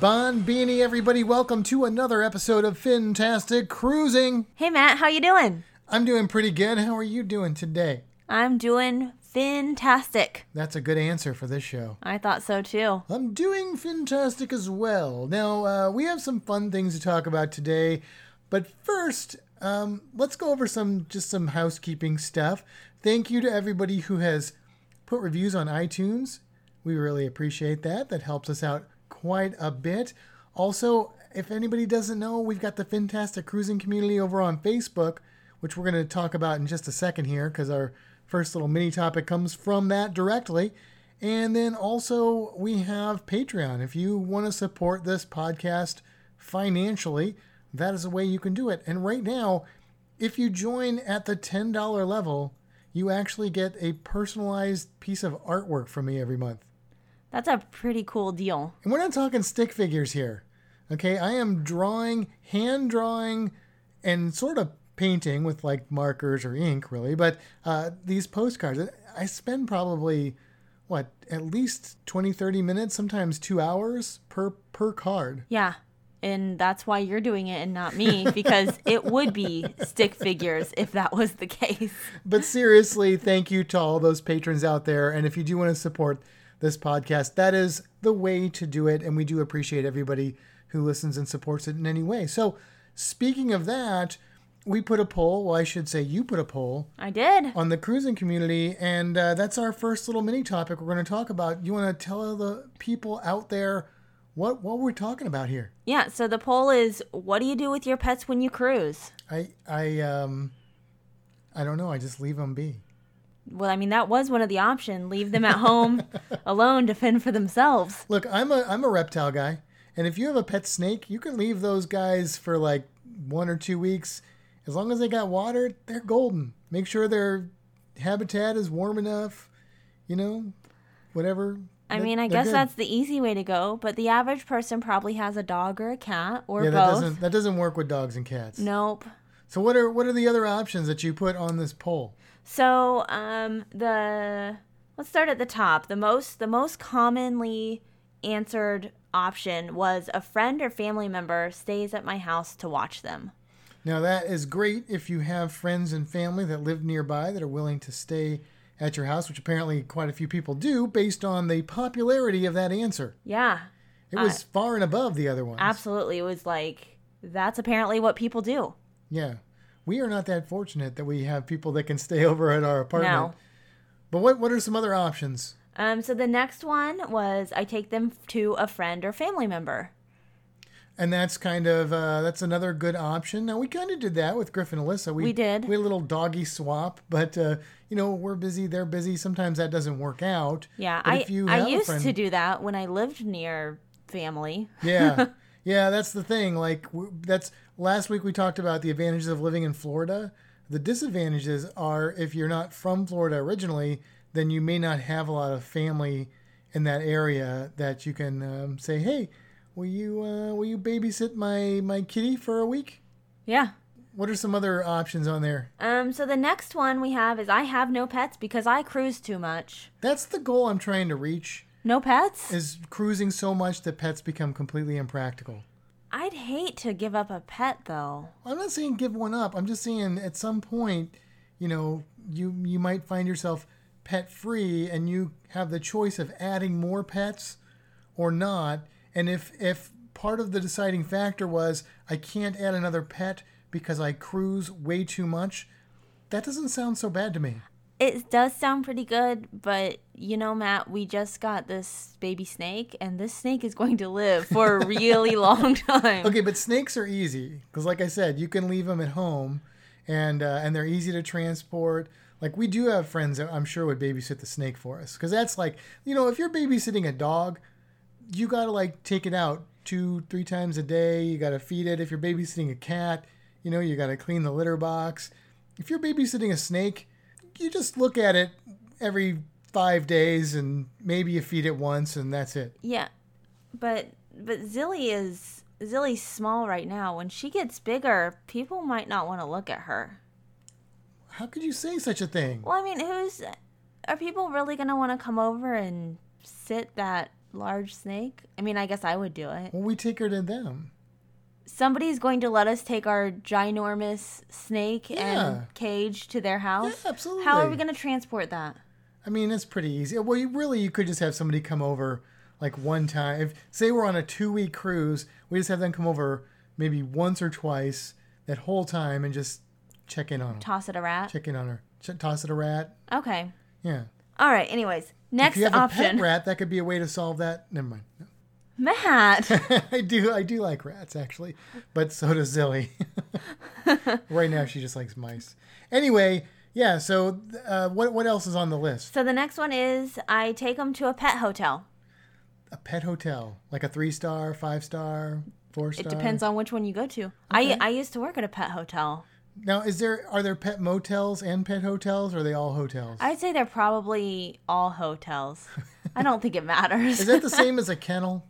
Bon Beanie, everybody, welcome to another episode of Fantastic Cruising. Hey Matt, how you doing? I'm doing pretty good. How are you doing today? I'm doing fantastic. That's a good answer for this show. I thought so too. I'm doing fantastic as well. Now, uh, we have some fun things to talk about today, but first, um, let's go over some just some housekeeping stuff. Thank you to everybody who has put reviews on iTunes. We really appreciate that. That helps us out quite a bit. Also, if anybody doesn't know, we've got the Fantastic Cruising community over on Facebook, which we're going to talk about in just a second here because our first little mini topic comes from that directly. And then also, we have Patreon. If you want to support this podcast financially, that is a way you can do it. And right now, if you join at the $10 level, you actually get a personalized piece of artwork from me every month. That's a pretty cool deal. And we're not talking stick figures here. Okay, I am drawing, hand drawing, and sort of painting with like markers or ink, really. But uh, these postcards, I spend probably, what, at least 20, 30 minutes, sometimes two hours per, per card. Yeah. And that's why you're doing it and not me, because it would be stick figures if that was the case. But seriously, thank you to all those patrons out there. And if you do want to support this podcast, that is the way to do it. And we do appreciate everybody who listens and supports it in any way. So, speaking of that, we put a poll. Well, I should say you put a poll I did. on the cruising community, and uh, that's our first little mini topic we're going to talk about. You want to tell the people out there what what we're talking about here? Yeah, so the poll is what do you do with your pets when you cruise? I I um I don't know. I just leave them be. Well, I mean that was one of the options. Leave them at home alone to fend for themselves. Look, I'm a I'm a reptile guy, and if you have a pet snake, you can leave those guys for like one or two weeks. As long as they got water, they're golden. Make sure their habitat is warm enough. You know, whatever. I mean, I guess good. that's the easy way to go, but the average person probably has a dog or a cat or yeah. That both. doesn't that doesn't work with dogs and cats. Nope. So what are what are the other options that you put on this poll? So, um, the let's start at the top. The most the most commonly answered option was a friend or family member stays at my house to watch them. Now that is great if you have friends and family that live nearby that are willing to stay at your house, which apparently quite a few people do, based on the popularity of that answer. Yeah, It was far and above the other ones. absolutely. It was like that's apparently what people do. Yeah. We are not that fortunate that we have people that can stay over at our apartment. No. But what what are some other options? Um, so the next one was I take them to a friend or family member. And that's kind of uh, that's another good option. Now we kind of did that with Griff and Alyssa. We did. We had a little doggy swap, but uh, you know we're busy, they're busy. Sometimes that doesn't work out. Yeah, But I if you I used friend- to do that when I lived near family. Yeah, yeah, that's the thing. Like that's last week we talked about the advantages of living in Florida. The disadvantages are if you're not from Florida originally, then you may not have a lot of family in that area that you can um, say, "Hey, will you uh, will you babysit my my kitty for a week?" Yeah. What are some other options on there? Um, so the next one we have is I have no pets because I cruise too much. That's the goal I'm trying to reach. No pets? Is cruising so much that pets become completely impractical. I'd hate to give up a pet though. I'm not saying give one up. I'm just saying at some point, you know, you you might find yourself pet free and you have the choice of adding more pets or not. And if if part of the deciding factor was I can't add another pet because I cruise way too much, that doesn't sound so bad to me. It does sound pretty good, but you know, Matt, we just got this baby snake, and this snake is going to live for a really long time. Okay, but snakes are easy because, like I said, you can leave them at home, and uh, and they're easy to transport. Like we do have friends that I'm sure would babysit the snake for us because that's like you know if you're babysitting a dog, you got to like take it out two, three times a day. You got to feed it. If you're babysitting a cat, you know, you got to clean the litter box. If you're babysitting a snake, you just look at it every five days and maybe you feed it once and that's it. Yeah, but but Zilly is Zilly's small right now. When she gets bigger, people might not want to look at her. How could you say such a thing? Well, I mean, who's are people really gonna want to come over and sit that large snake? I mean, I guess I would do it. Well, we take her to them. Somebody's going to let us take our ginormous snake Yeah. and cage to their house. Yeah, absolutely. How are we gonna transport that? I mean, it's pretty easy. Well, you, really, you could just have somebody come over like one time. If say we're on a two week cruise, we just have them come over maybe once or twice that whole time and just check in on them. Toss it a rat. Check in on her. Ch- toss it a rat. Okay. Yeah. All right. Anyways, next if you have option. a pet rat, that could be a way to solve that. Never mind. No. Matt. I do. I do like rats actually, but so does Zilly. right now, she just likes mice. Anyway, yeah. So, uh, what what else is on the list? so the next one is I take them to a pet hotel. A pet hotel, like a three star, five star, four star. It depends on which one you go to. Okay. I I used to work at a pet hotel. Now, is there are there pet motels and pet hotels, or are they all hotels? I'd say they're probably all hotels. I don't think it matters. Is that the same as a kennel?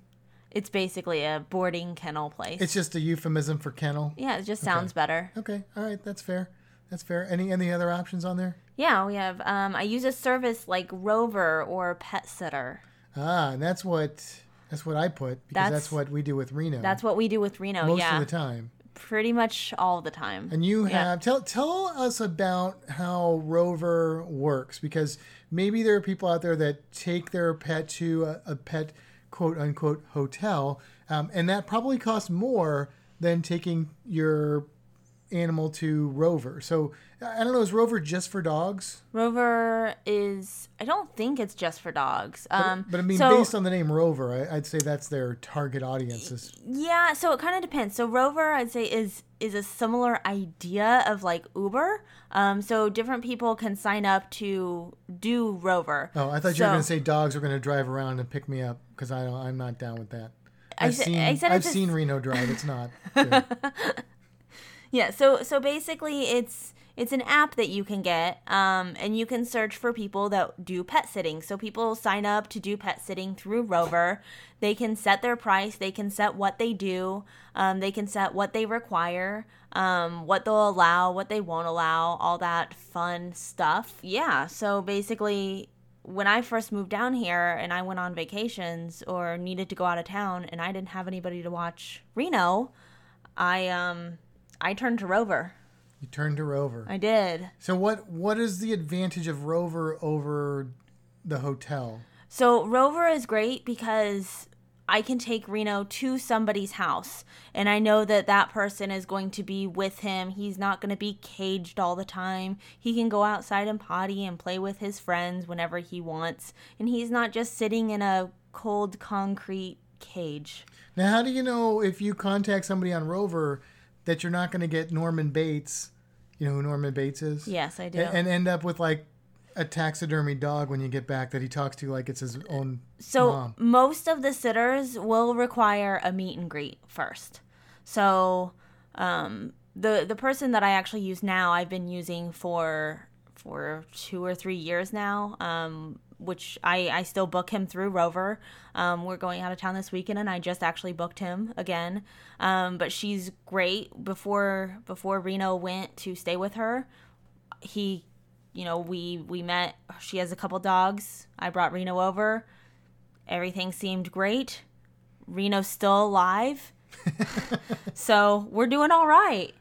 It's basically a boarding kennel place. It's just a euphemism for kennel. yeah, it just sounds better. Okay, all right, that's fair. That's fair. Any any other options on there? Yeah, we have. Um, I use a service like Rover or Pet Sitter. Ah, and that's what that's what I put because that's, That's- what we do with Reno. That's what we do with Reno. most yeah, of the time. pretty much all the time. And you Yeah. have tell tell us about how Rover works because maybe there are people out there that take their pet to a, a pet quote unquote hotel, um, and that probably costs more than taking your animal to Rover. So I don't know, is Rover just for dogs? Rover is. I don't think it's just for dogs. Um, But I mean, so, based on the name Rover, I, I'd say that's their target audiences. Yeah, so it kind of depends. So Rover, I'd say, is is a similar idea of like Uber. Um, so different people can sign up to do Rover. Oh, I thought you were going to say dogs are going to drive around and pick me up because I don't, I'm not down with that. I've sa- seen I said I've seen Reno Drive. It's not. Yeah, so so basically it's it's an app that you can get um, and you can search for people that do pet sitting. So people sign up to do pet sitting through Rover. They can set their price, they can set what they do, um, they can set what they require, um, what they'll allow, what they won't allow, all that fun stuff. Yeah, so basically when I first moved down here and I went on vacations or needed to go out of town and I didn't have anybody to watch Reno, I um I turned to Rover. you turned to Rover. I did. So what what is the advantage of Rover over the hotel? So Rover is great because I can take Reno to somebody's house and I know that that person is going to be with him. He's not going to be caged all the time. He can go outside and potty and play with his friends whenever he wants and he's not just sitting in a cold concrete cage. Now, how do you know if you contact somebody on Rover that you're not going to get Norman Bates? You know who Norman Bates is? Yes, I do. And end up with like a taxidermy dog when you get back that he talks to like it's his own So mom. most of the sitters will require a meet and greet first. So um, the the person that I actually use now, I've been using for for two or three years now. Um, which I, I still book him through Rover. Um, we're going out of town this weekend, and I just actually booked him again. Um, but she's great. Before before Reno went to stay with her, he you know we we met she has a couple dogs. I brought reno over. Everything seemed great. Reno's still alive. So we're doing all right.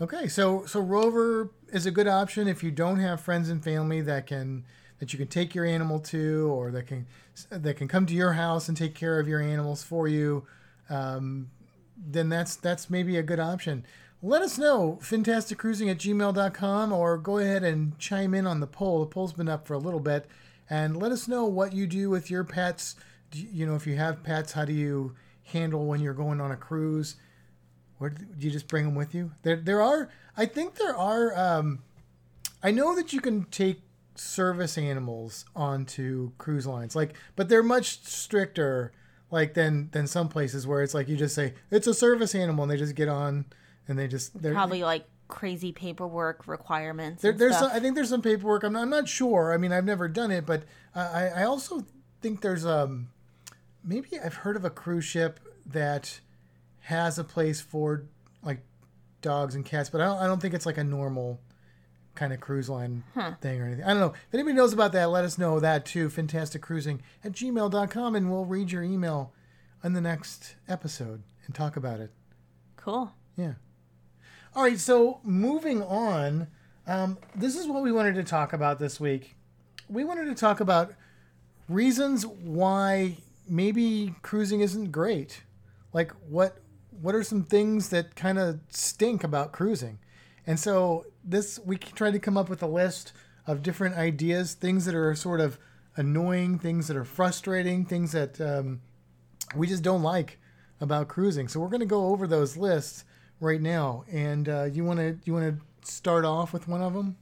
Okay, so so Rover is a good option if you don't have friends and family that can that you can take your animal to, or that can that can come to your house and take care of your animals for you. Um, then that's that's maybe a good option. Let us know, fantasticcruising at gmail.com, or go ahead and chime in on the poll. The poll's been up for a little bit, and let us know what you do with your pets. You, you know, if you have pets, how do you handle when you're going on a cruise? Or do you just bring them with you? There, there are. I think there are. Um, I know that you can take service animals onto cruise lines, like, but they're much stricter. like than than some places where it's like you just say it's a service animal and they just get on and they just they're Probably like crazy paperwork requirements. there, there's some, I think there's some paperwork. I'm not, I'm not sure. I mean, I've never done it, but I, I also think there's um maybe I've heard of a cruise ship that has a place for like dogs and cats, but I don't, I don't think it's like a normal kind of cruise line thing or anything. I don't know. If anybody knows about that, let us know that too. Fantastic cruising at gmail.com and we'll read your email on the next episode and talk about it. cool. Yeah. All right. So moving on, um, this is what we wanted to talk about this week. We wanted to talk about reasons why maybe cruising isn't great. Like what what are some things that kind of stink about cruising? And so this we tried to come up with a list of different ideas, things that are sort of annoying, things that are frustrating, things that um, we just don't like about cruising. So we're going to go over those lists right now. And uh, you want to you want to start off with one of them?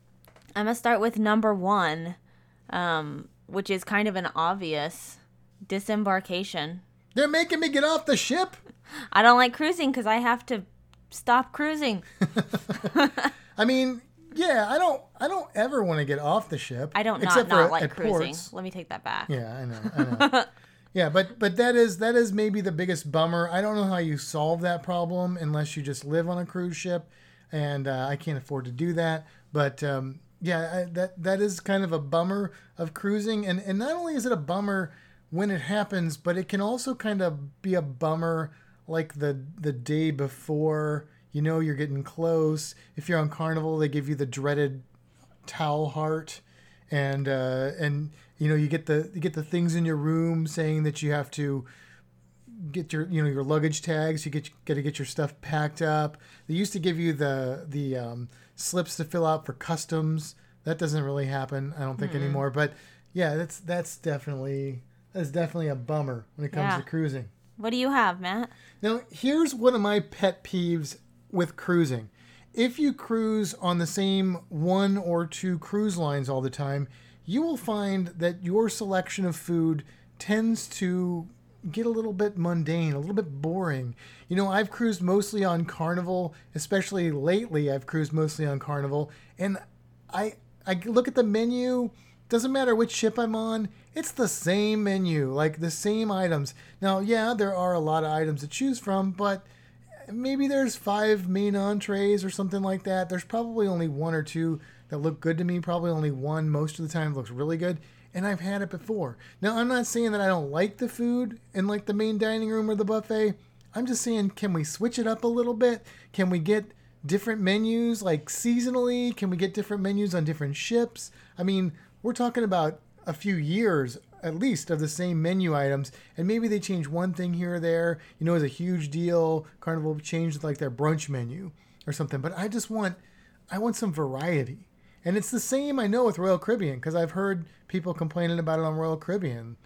I'm gonna start with number one, um, which is kind of an obvious disembarkation. They're making me get off the ship. I don't like cruising because I have to stop cruising. I mean, yeah, I don't I don't ever want to get off the ship. I don't not, except for not like cruising. ports. Let me take that back. Yeah, I know. I know. yeah, but but that is that is maybe the biggest bummer. I don't know how you solve that problem unless you just live on a cruise ship, and uh, I can't afford to do that. But um, yeah, I, that that is kind of a bummer of cruising, and and not only is it a bummer when it happens, but it can also kind of be a bummer like the the day before. You know you're getting close. If you're on Carnival, they give you the dreaded towel heart and uh, and you know you get the you get the things in your room saying that you have to get your you know your luggage tags you get got to get your stuff packed up they used to give you the the um, slips to fill out for customs that doesn't really happen i don't think anymore but yeah that's that's definitely that's definitely a bummer when it comes Yeah. to cruising What do you have, Matt? now, here's one of my pet peeves with cruising. If you cruise on the same one or two cruise lines all the time, you will find that your selection of food tends to get a little bit mundane, a little bit boring. You know, I've cruised mostly on Carnival, especially lately, I've cruised mostly on Carnival, and I I look at the menu, doesn't matter which ship I'm on, it's the same menu, like the same items. Now, yeah, there are a lot of items to choose from, but maybe there's five main entrees or something like that. There's probably only one or two that look good to me. Probably only one most of the time looks really good. And I've had it before. Now, I'm not saying that I don't like the food in like the main dining room or the buffet. I'm just saying, can we switch it up a little bit? Can we get different menus like seasonally? Can we get different menus on different ships? I mean, we're talking about a few years at least of the same menu items and maybe they change one thing here or there you know it's a huge deal carnival changed like their brunch menu or something but i just want i want some variety and it's the same i know with royal caribbean because i've heard people complaining about it on royal caribbean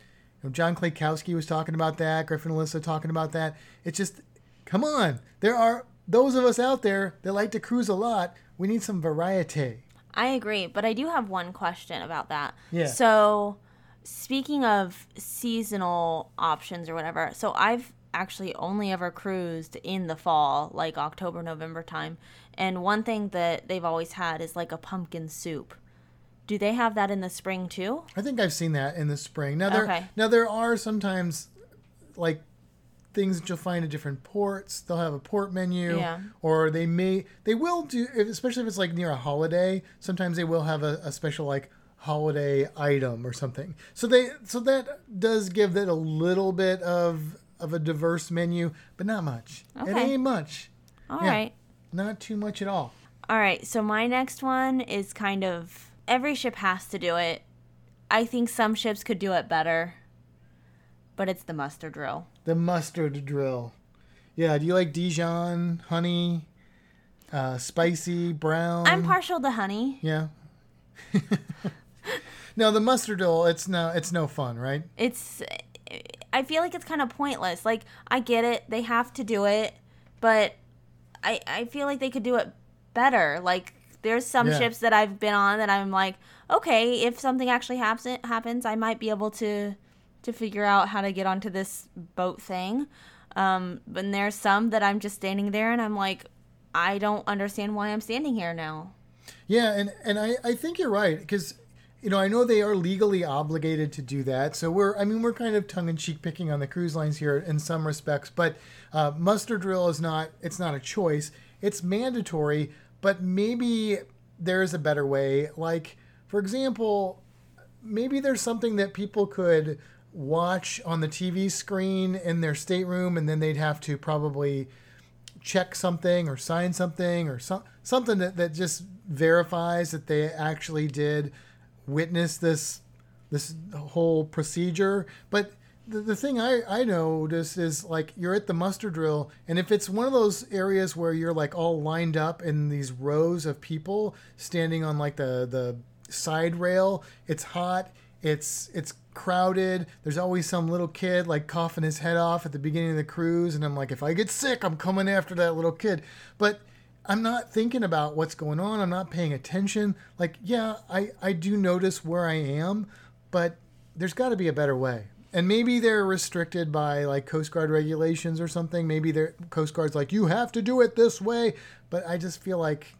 you know, john klakowski was talking about that griffin alyssa talking about that it's just come on there are those of us out there that like to cruise a lot we need some variety I agree, but I do have one question about that. Yeah. So, speaking of seasonal options or whatever, so I've actually only ever cruised in the fall, like October, November time. And one thing that they've always had is like a pumpkin soup. Do they have that in the spring too? I think I've seen that in the spring. Now there, Okay. now there are sometimes like things that you'll find at different ports. They'll have a port menu, Yeah. or they may they will do, especially if it's like near a holiday. Sometimes they will have a, a special like holiday item or something. So they so that does give it a little bit of of a diverse menu, but not much. It ain't much. All Yeah. right. Not too much at all. All right, so my next one is kind of every ship has to do it. I think some ships could do it better, but it's the mustard drill. The mustard drill. Yeah, do you like Dijon, honey, uh, spicy, brown? I'm partial to honey. Yeah. no, the mustard drill. It's no, it's no fun, right? It's I feel like it's kind of pointless. Like I get it, they have to do it, but I I feel like they could do it better. Like there's some Yeah. ships that I've been on that I'm like, okay, if something actually happens happens, I might be able to to figure out how to get onto this boat thing. Um, but there's some that I'm just standing there and I'm like, I don't understand why I'm standing here now. Yeah, and and I I think you're right because you know I know they are legally obligated to do that. So we're I mean we're kind of tongue in cheek picking on the cruise lines here in some respects, but uh, muster drill is not it's not a choice. It's mandatory, but maybe there's a better way. Like for example, maybe there's something that people could watch on the TV screen in their stateroom, and then they'd have to probably check something or sign something or some, something that, that just verifies that they actually did witness this this whole procedure. But the, the thing I, I notice is like you're at the muster drill, and if it's one of those areas where you're like all lined up in these rows of people standing on like the, the side rail, it's hot, it's it's crowded. There's always some little kid like coughing his head off at the beginning of the cruise, and I'm like, if I get sick, I'm coming after that little kid. But I'm not thinking about what's going on. I'm not paying attention. Like, yeah, I, I do notice where I am, but there's got to be a better way. And maybe they're restricted by like Coast Guard regulations or something. Maybe their Coast Guard's like, you have to do it this way. But I just feel like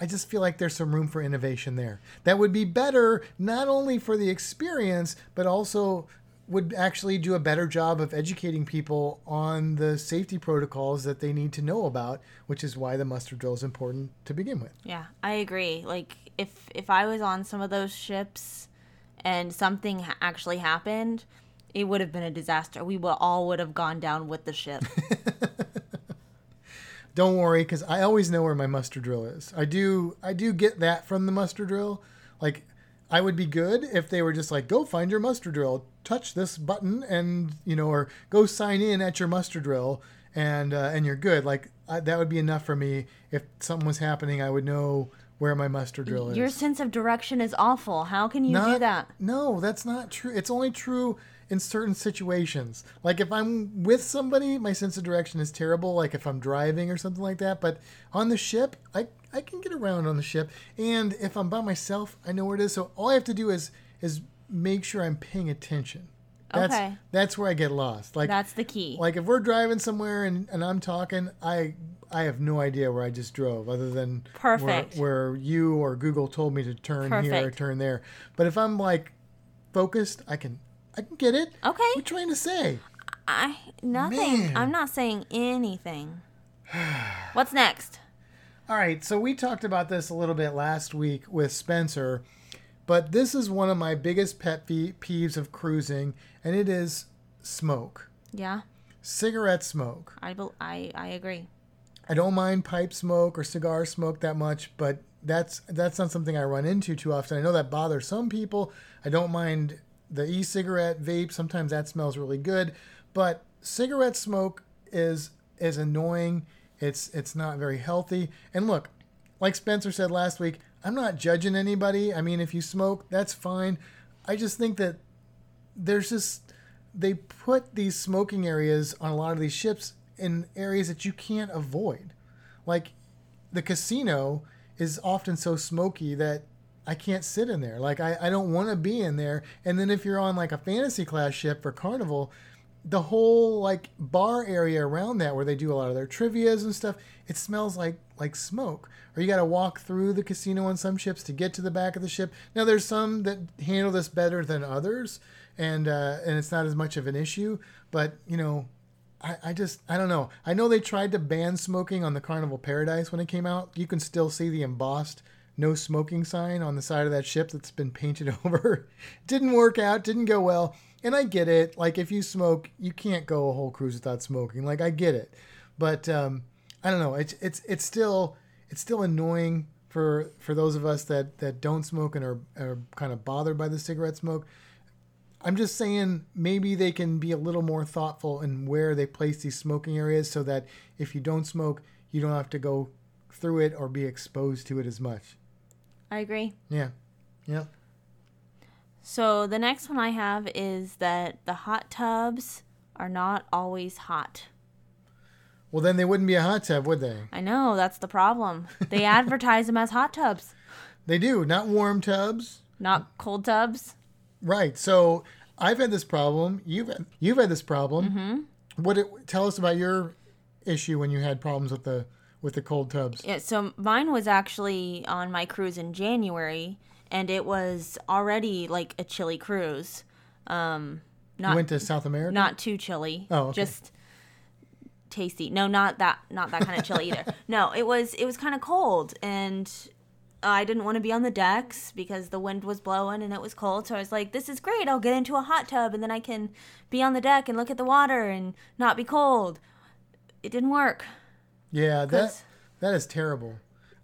I just feel like there's some room for innovation there. That would be better not only for the experience, but also would actually do a better job of educating people on the safety protocols that they need to know about, which is why the muster drill is important to begin with. Yeah, I agree. Like if if I was on some of those ships and something actually happened, it would have been a disaster. We would all would have gone down with the ship. Don't worry, because I always know where my muster drill is. I do I do get that from the muster drill. Like I would be good if they were just like, go find your muster drill, touch this button, and you know, or go sign in at your muster drill, and uh, and you're good. Like I, that would be enough for me. If something was happening, I would know where my muster drill is. Your sense of direction is awful. How can you do that? No, that's not true. It's only true in certain situations. Like if I'm with somebody, my sense of direction is terrible. Like if I'm driving or something like that. But on the ship, I I can get around on the ship. And if I'm by myself, I know where it is. So all I have to do is is make sure I'm paying attention. That's Okay. that's where I get lost. Like That's the key. like if we're driving somewhere and, and I'm talking, I I have no idea where I just drove other than Perfect. where, where you or Google told me to turn here or turn there. But if I'm like focused, I can I can get it. Okay. What are you trying to say? I nothing. Man. I'm not saying anything. What's next? All right, so we talked about this a little bit last week with Spencer, but this is one of my biggest pet peeves of cruising, and it is smoke. Yeah, Cigarette smoke. I bel I I agree. I don't mind pipe smoke or cigar smoke that much, but that's that's not something I run into too often. I know that bothers some people. I don't mind the e-cigarette vape. Sometimes that smells really good, but cigarette smoke is is annoying. It's it's not very healthy. And look, like Spencer said last week, I'm not judging anybody. I mean, if you smoke, that's fine. I just think that there's just they put these smoking areas on a lot of these ships in areas that you can't avoid. Like the casino is often so smoky that I can't sit in there. Like I, I don't want to be in there. And then if you're on like a fantasy class ship for carnival, the whole like bar area around that where they do a lot of their trivias and stuff, it smells like like smoke. Or you got to walk through the casino on some ships to get to the back of the ship. Now there's some that handle this better than others, and uh, and it's not as much of an issue. But you know, I, I just I don't know. I know they tried to ban smoking on the Carnival Paradise when it came out. You can still see the embossed no smoking sign on the side of that ship that's been painted over. didn't work out, didn't go well. And I get it. Like if you smoke, you can't go a whole cruise without smoking. Like I get it. But um, I don't know. It's it's it's still it's still annoying for for those of us that that don't smoke and are, are kind of bothered by the cigarette smoke. I'm just saying maybe they can be a little more thoughtful in where they place these smoking areas so that if you don't smoke, you don't have to go through it or be exposed to it as much. I agree. Yeah. Yeah. So the next one I have is that the hot tubs are not always hot. Well, then they wouldn't be a hot tub, would they? I know that's the problem. They advertise them as hot tubs, They do, not warm tubs. not cold tubs. Right. So I've had this problem. You've had, you've had this problem. Mm-hmm. What? It, tell us about your issue when you had problems with the with the cold tubs. Yeah, so mine was actually on my cruise in January, and it was already like a chilly cruise. Um, You not went to South America. not too chilly. Oh, okay. just tasty. No, not that not that kind of chilly either. No, it was it was kind of cold and I didn't want to be on the decks because the wind was blowing and it was cold. So I was like, this is great. I'll get into a hot tub and then I can be on the deck and look at the water and not be cold. It didn't work. Yeah, that that is terrible.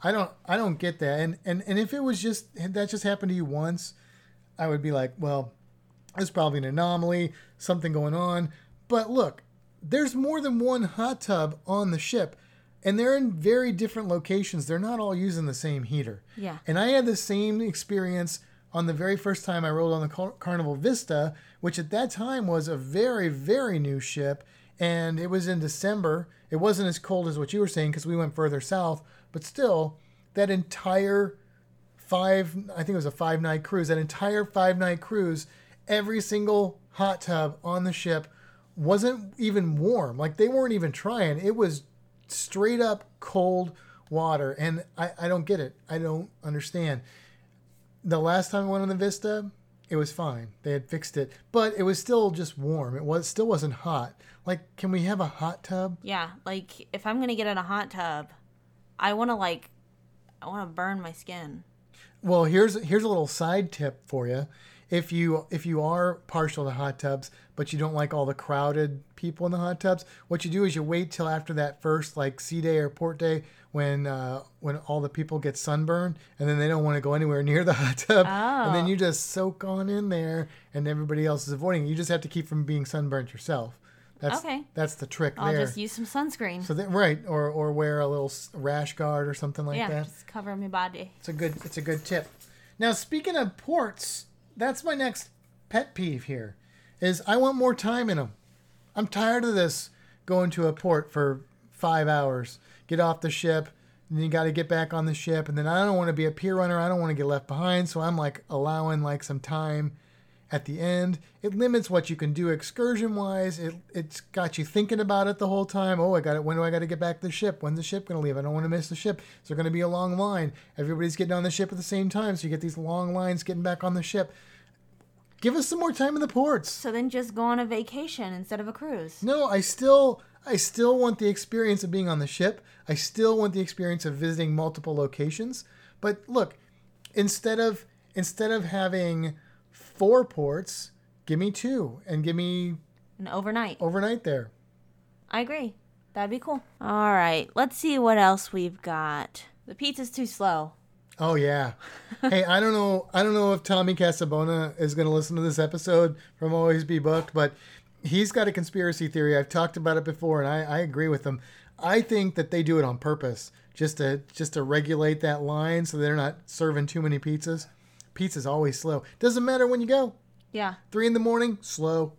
I don't I don't get that. And and and if it was just that just happened to you once, I would be like, well, it's probably an anomaly, something going on. But look, there's more than one hot tub on the ship, and they're in very different locations. They're not all using the same heater. Yeah. And I had the same experience on the very first time I rode on the Car- Carnival Vista, which at that time was a very, very new ship. And it was in December. It wasn't as cold as what you were saying because we went further south, but still, that entire five, I think it was a five night cruise, that entire five night cruise, every single hot tub on the ship wasn't even warm. Like they weren't even trying. It was straight up cold water. And I, I don't get it. I don't understand. The last time I went on the Vista, it was fine. They had fixed it, but it was still just warm. It was still wasn't hot. Like, can we have a hot tub? Yeah, like if I'm gonna get in a hot tub, I want to like, I want to burn my skin. Well, here's here's a little side tip for you. If you if you are partial to hot tubs, but you don't like all the crowded people in the hot tubs, what you do is you wait till after that first like sea day or port day when uh, when all the people get sunburned and then they don't want to go anywhere near the hot tub, and then Oh. you just soak on in there, and everybody else is avoiding. You just have to keep from being sunburned yourself. That's Okay. that's the trick I'll there. just use some sunscreen. so that right, or or wear a little rash guard or something like yeah, that. just cover my body. It's a good it's a good tip. Now speaking of ports, that's my next pet peeve here. Is I want more time in them. I'm tired of this going to a port for five hours, get off the ship, and then you got to get back on the ship, and then I don't want to be a pier runner. I don't want to get left behind, so I'm like allowing like some time at the end. It limits what you can do excursion wise. It it's got you thinking about it the whole time. Oh, I got it. When do I got to get back to the ship? When's the ship going to leave? I don't want to miss the ship. Is there going to be a long line? Everybody's getting on the ship at the same time, so you get these long lines getting back on the ship. Give us some more time in the ports. So then just go on a vacation instead of a cruise. No, I still I still want the experience of being on the ship. I still want the experience of visiting multiple locations. But look, instead of instead of having four ports, give me two and give me And overnight. overnight there. I agree. That'd be cool. All right, let's see what else we've got. The pizza's too slow. Oh yeah. hey, I don't know. I don't know if Tommy Casabona is going to listen to this episode from Always Be Booked, but he's got a conspiracy theory. I've talked about it before, and I, I agree with him. I think that they do it on purpose, just to just to regulate that line so they're not serving too many pizzas. Pizza's always slow. Doesn't matter when you go. Yeah. Three in the morning, slow.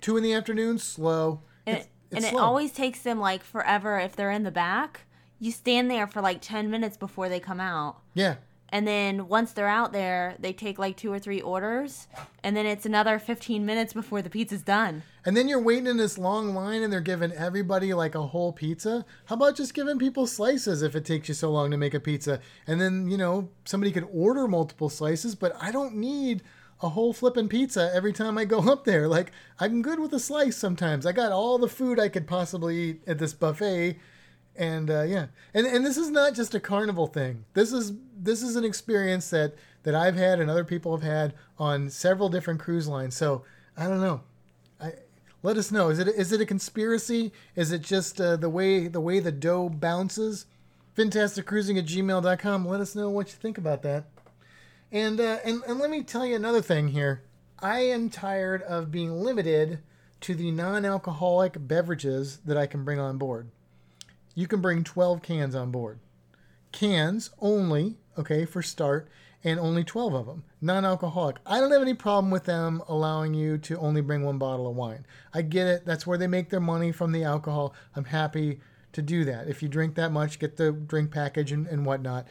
Two in the afternoon, slow. And, It's- it, and it's it always takes them like forever if they're in the back. You stand there for like 10 minutes before they come out. yeah. And then once they're out there, they take like two or three orders. And then it's another 15 minutes before the pizza's done. And then you're waiting in this long line and they're giving everybody like a whole pizza. How about just giving people slices if it takes you so long to make a pizza? And then, you know, somebody could order multiple slices, but I don't need a whole flippin' pizza every time I go up there. Like, I'm good with a slice sometimes. I got all the food I could possibly eat at this buffet. And uh, yeah, and and this is not just a carnival thing. This is this is an experience that that I've had and other people have had on several different cruise lines. So I don't know. I, let us know. Is it is it a conspiracy? Is it just uh, the way the way the dough bounces? Fantasticcruising at gmail.com. Let us know what you think about that. And uh, and and let me tell you another thing here. I am tired of being limited to the non-alcoholic beverages that I can bring on board. You can bring 12 cans on board. Cans only, okay, for start, and only 12 of them. Non alcoholic. I don't have any problem with them allowing you to only bring one bottle of wine. I get it. That's where they make their money from the alcohol. I'm happy to do that. If you drink that much, get the drink package and, and whatnot.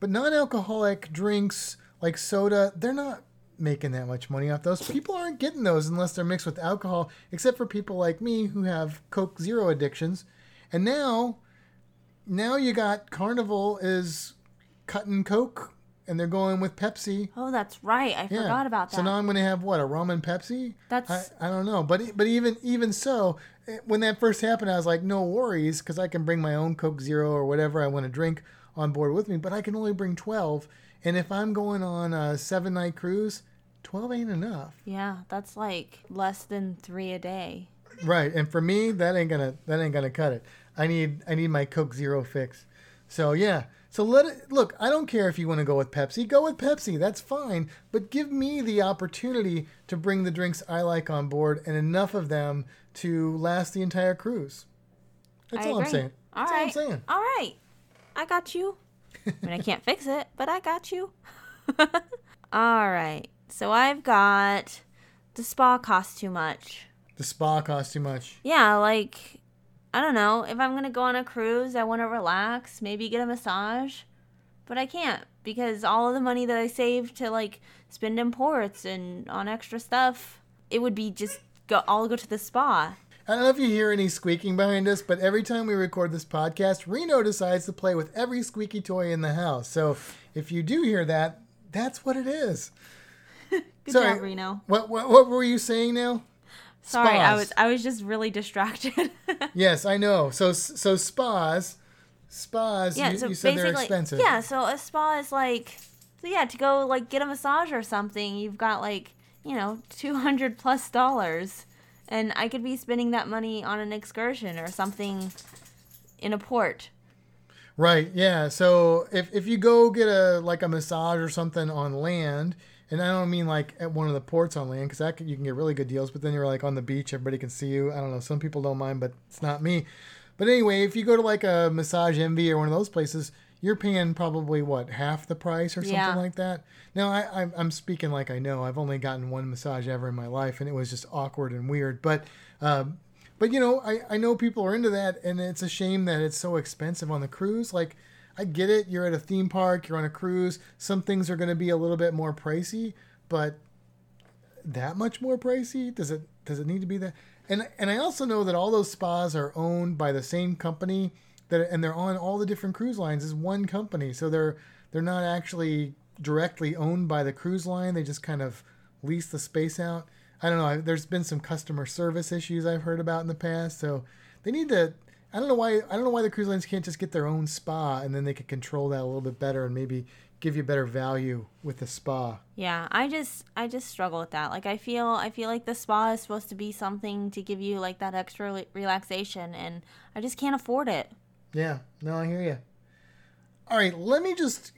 But non alcoholic drinks like soda, they're not making that much money off those. People aren't getting those unless they're mixed with alcohol, except for people like me who have Coke Zero addictions. And now, now you got Carnival is cutting Coke and they're going with Pepsi. Oh, that's right. I Yeah. forgot about that. So now I'm going to have what a rum and Pepsi. That's- I, I don't know, but but even even so, eh, when that first happened, I was like, no worries, because I can bring my own Coke Zero or whatever I want to drink on board with me. But I can only bring twelve, and if I'm going on a seven night cruise, twelve ain't enough. yeah, that's like less than three a day. Right, and for me, that ain't gonna that ain't gonna cut it. I need I need my Coke Zero fix. So yeah, so let it look. I don't care if you want to go with Pepsi, go with Pepsi. That's fine. But give me the opportunity to bring the drinks I like on board and enough of them to last the entire cruise. That's I all I'm saying. All That's all I'm right. saying. All right. I got you. I mean, I can't fix it, but I got you. All right. So I've got the spa costs too much. The spa costs too much. Yeah, like I don't know. If I'm gonna go on a cruise, I want to relax, maybe get a massage, but I can't because all of the money that I saved to like spend in ports and on extra stuff, it would be just go. I'll go to the spa. I don't know if you hear any squeaking behind us, but every time we record this podcast, Reno decides to play with every squeaky toy in the house. So if you do hear that, that's what it is. Good Sorry. job, Reno. What, what what were you saying now? Sorry, I was I was just really distracted. Yes, I know. So so spas, spas. yeah, you, so you said they're expensive. yeah. So a spa is like, so yeah, to go like get a massage or something, you've got like you know two hundred plus dollars, and I could be spending that money on an excursion or something in a port. Right. Yeah. So if if you go get a like a massage or something on land, and I don't mean like at one of the ports on land because you can get really good deals. But then you're like on the beach, everybody can see you. I don't know. Some people don't mind, but it's not me. But anyway, if you go to like a Massage Envy or one of those places, you're paying probably what half the price or something Yeah. like that. Now I, I'm I'm speaking like I know. I've only gotten one massage ever in my life, and it was just awkward and weird. But um, but you know, I, I know people are into that, and it's a shame that it's so expensive on the cruise. Like, I get it. You're at a theme park, you're on a cruise. Some things are going to be a little bit more pricey, but that much more pricey? Does it does it need to be that? And and I also know that all those spas are owned by the same company that, and they're on all the different cruise lines is one company. So they're they're not actually directly owned by the cruise line. They just kind of lease the space out. I don't know. There's been some customer service issues I've heard about in the past. So they need to. I don't know why. I don't know why the cruise lines can't just get their own spa and then they could control that a little bit better and maybe give you better value with the spa. Yeah, I just I just struggle with that. Like I feel I feel like the spa is supposed to be something to give you like that extra rela- relaxation, and I just can't afford it. Yeah, no, I hear you. All right, let me just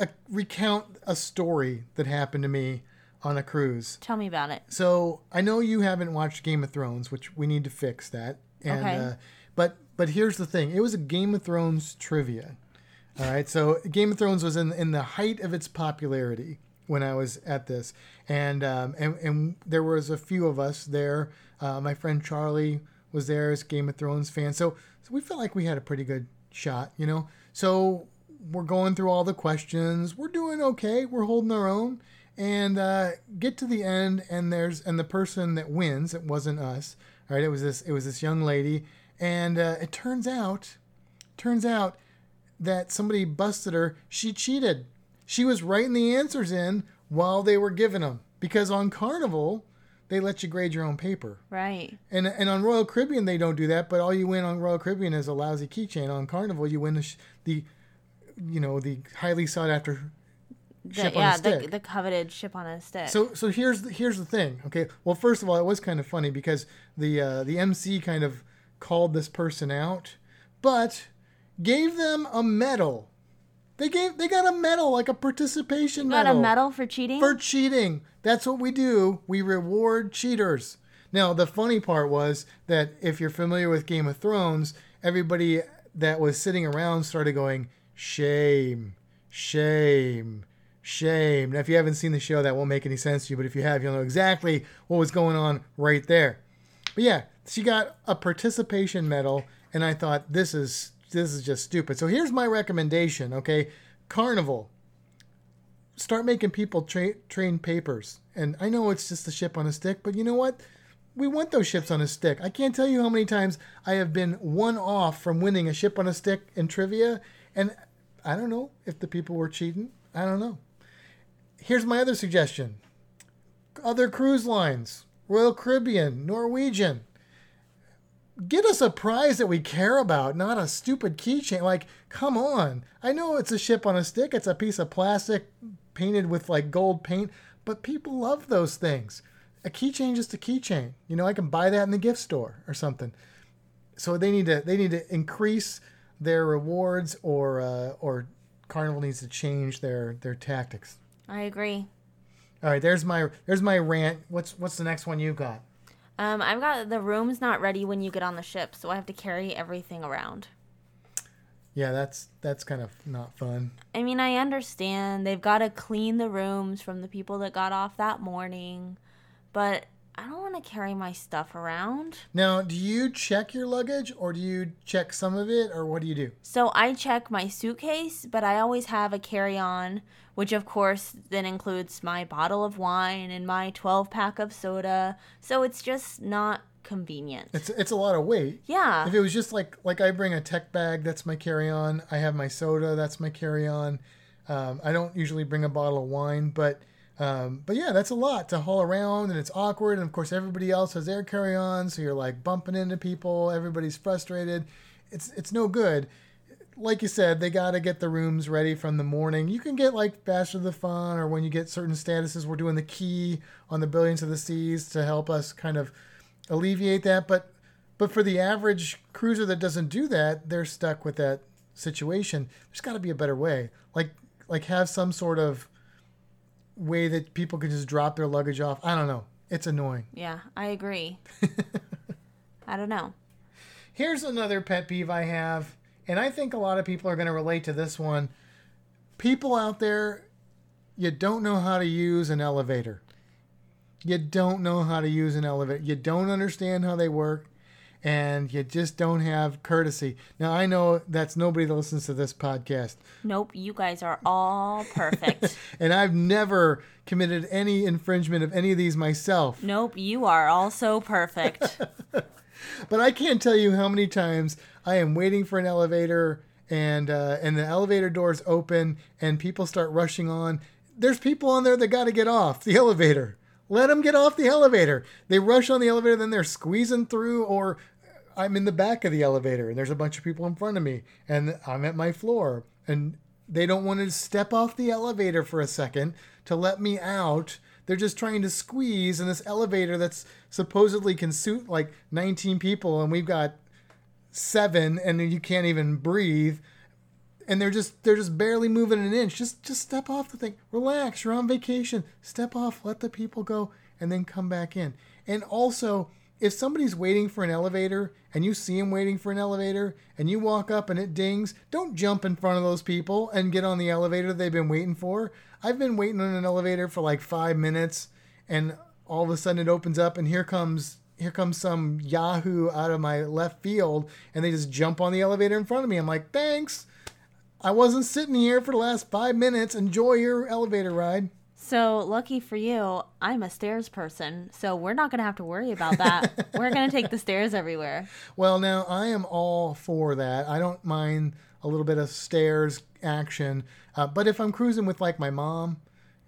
uh, recount a story that happened to me on a cruise. Tell me about it. So I know you haven't watched Game of Thrones, which we need to fix that. And Okay. uh, but but here's the thing: it was a Game of Thrones trivia. All right, so Game of Thrones was in in the height of its popularity when I was at this, and um, and and there was a few of us there. Uh, my friend Charlie was there as Game of Thrones fan, so so we felt like we had a pretty good shot, you know. So we're going through all the questions. We're doing okay. We're holding our own, and uh, get to the end, and there's and the person that wins. It wasn't us. All right, it was this. It was this young lady, and uh, it turns out, turns out that somebody busted her. She cheated. She was writing the answers in while they were giving them because on Carnival they let you grade your own paper. Right. And and on Royal Caribbean they don't do that, but all you win on Royal Caribbean is a lousy keychain. On Carnival you win the sh- the you know the highly sought after The- ship on yeah, a stick. the the coveted ship on a stick. So so here's the, here's the thing. Okay. Well, first of all, it was kind of funny because the uh, the MC kind of called this person out, but gave them a medal. They gave they got a medal like a participation got medal a medal for cheating. for cheating. That's what we do. We reward cheaters. Now, the funny part was that if you're familiar with Game of Thrones, everybody that was sitting around started going, shame, shame, shame. Now, if you haven't seen the show, that won't make any sense to you, but if you have, you'll know exactly what was going on right there. But yeah, she got a participation medal, and I thought this is this is just stupid. So here's my recommendation, okay? Carnival start making people tra- train papers. And I know it's just a ship on a stick, but you know what? We want those ships on a stick. I can't tell you how many times I have been one off from winning a ship on a stick in trivia, and I don't know if the people were cheating. I don't know. Here's my other suggestion other cruise lines Royal Caribbean, Norwegian. Get us a prize that we care about, not a stupid keychain. Like, come on. I know it's a ship on a stick, it's a piece of plastic painted with like gold paint, but people love those things. A keychain just a keychain. You know, I can buy that in the gift store or something. So they need to they need to increase their rewards or uh, or Carnival needs to change their their tactics. I agree. All right, there's my there's my rant. What's what's the next one you got? Um, I've got the room's not ready when you get on the ship, so I have to carry everything around. Yeah, that's that's kind of not fun. I mean, I understand they've got to clean the rooms from the people that got off that morning, but I don't want to carry my stuff around. Now, do you check your luggage or do you check some of it or what do you do? So I check my suitcase, but I always have a carry on, which of course then includes my bottle of wine and my 12 pack of soda. So it's just not convenient. It's it's a lot of weight. Yeah. If it was just like like I bring a tech bag, that's my carry on. I have my soda, that's my carry on. Um, I don't usually bring a bottle of wine, but um, but yeah, that's a lot to haul around, and it's awkward. And of course, everybody else has their carry on, so you're like bumping into people. Everybody's frustrated. It's it's no good. Like you said, they got to get the rooms ready from the morning. You can get like Faster to the Fun, or when you get certain statuses, we're doing the key on the Brilliance of the Seas to help us kind of alleviate that. But but for the average cruiser that doesn't do that, they're stuck with that situation. There's got to be a better way. Like like have some sort of way that people can just drop their luggage off. I don't know. It's annoying. Yeah, I agree. I don't know. Here's another pet peeve I have, and I think a lot of people are going to relate to this one. People out there, you don't know how to use an elevator. You don't know how to use an elevator. You don't understand how they work, and you just don't have courtesy. Now, I know that's nobody that listens to this podcast, Nope, you guys are all perfect. and I've never committed any infringement of any of these myself. nope, you are also perfect. But I can't tell you how many times I am waiting for an elevator and uh, and the elevator doors open and people start rushing on. There's people on there that got to get off the elevator. Let them get off the elevator. They rush on the elevator, then they're squeezing through, or I'm in the back of the elevator and there's a bunch of people in front of me and I'm at my floor and they don't want to step off the elevator for a second to let me out. They're just trying to squeeze in this elevator that's supposedly can suit like 19 people and we've got seven and you can't even breathe. And they're just they're just barely moving an inch. Just just step off the thing. Relax you're on vacation. Step off let the people go and then come back in. And also if somebody's waiting for an elevator and you see them waiting for an elevator and you walk up and it dings don't jump in front of those people and get on the elevator they've been waiting for i've been waiting on an elevator for like five minutes and all of a sudden it opens up and here comes here comes some yahoo out of my left field and they just jump on the elevator in front of me i'm like thanks I wasn't sitting here for the last five minutes. Enjoy your elevator ride. So, lucky for you, I'm a stairs person, so we're not going to have to worry about that. we're going to take the stairs everywhere. Well, now I am all for that. I don't mind a little bit of stairs action, uh, but if I'm cruising with like my mom,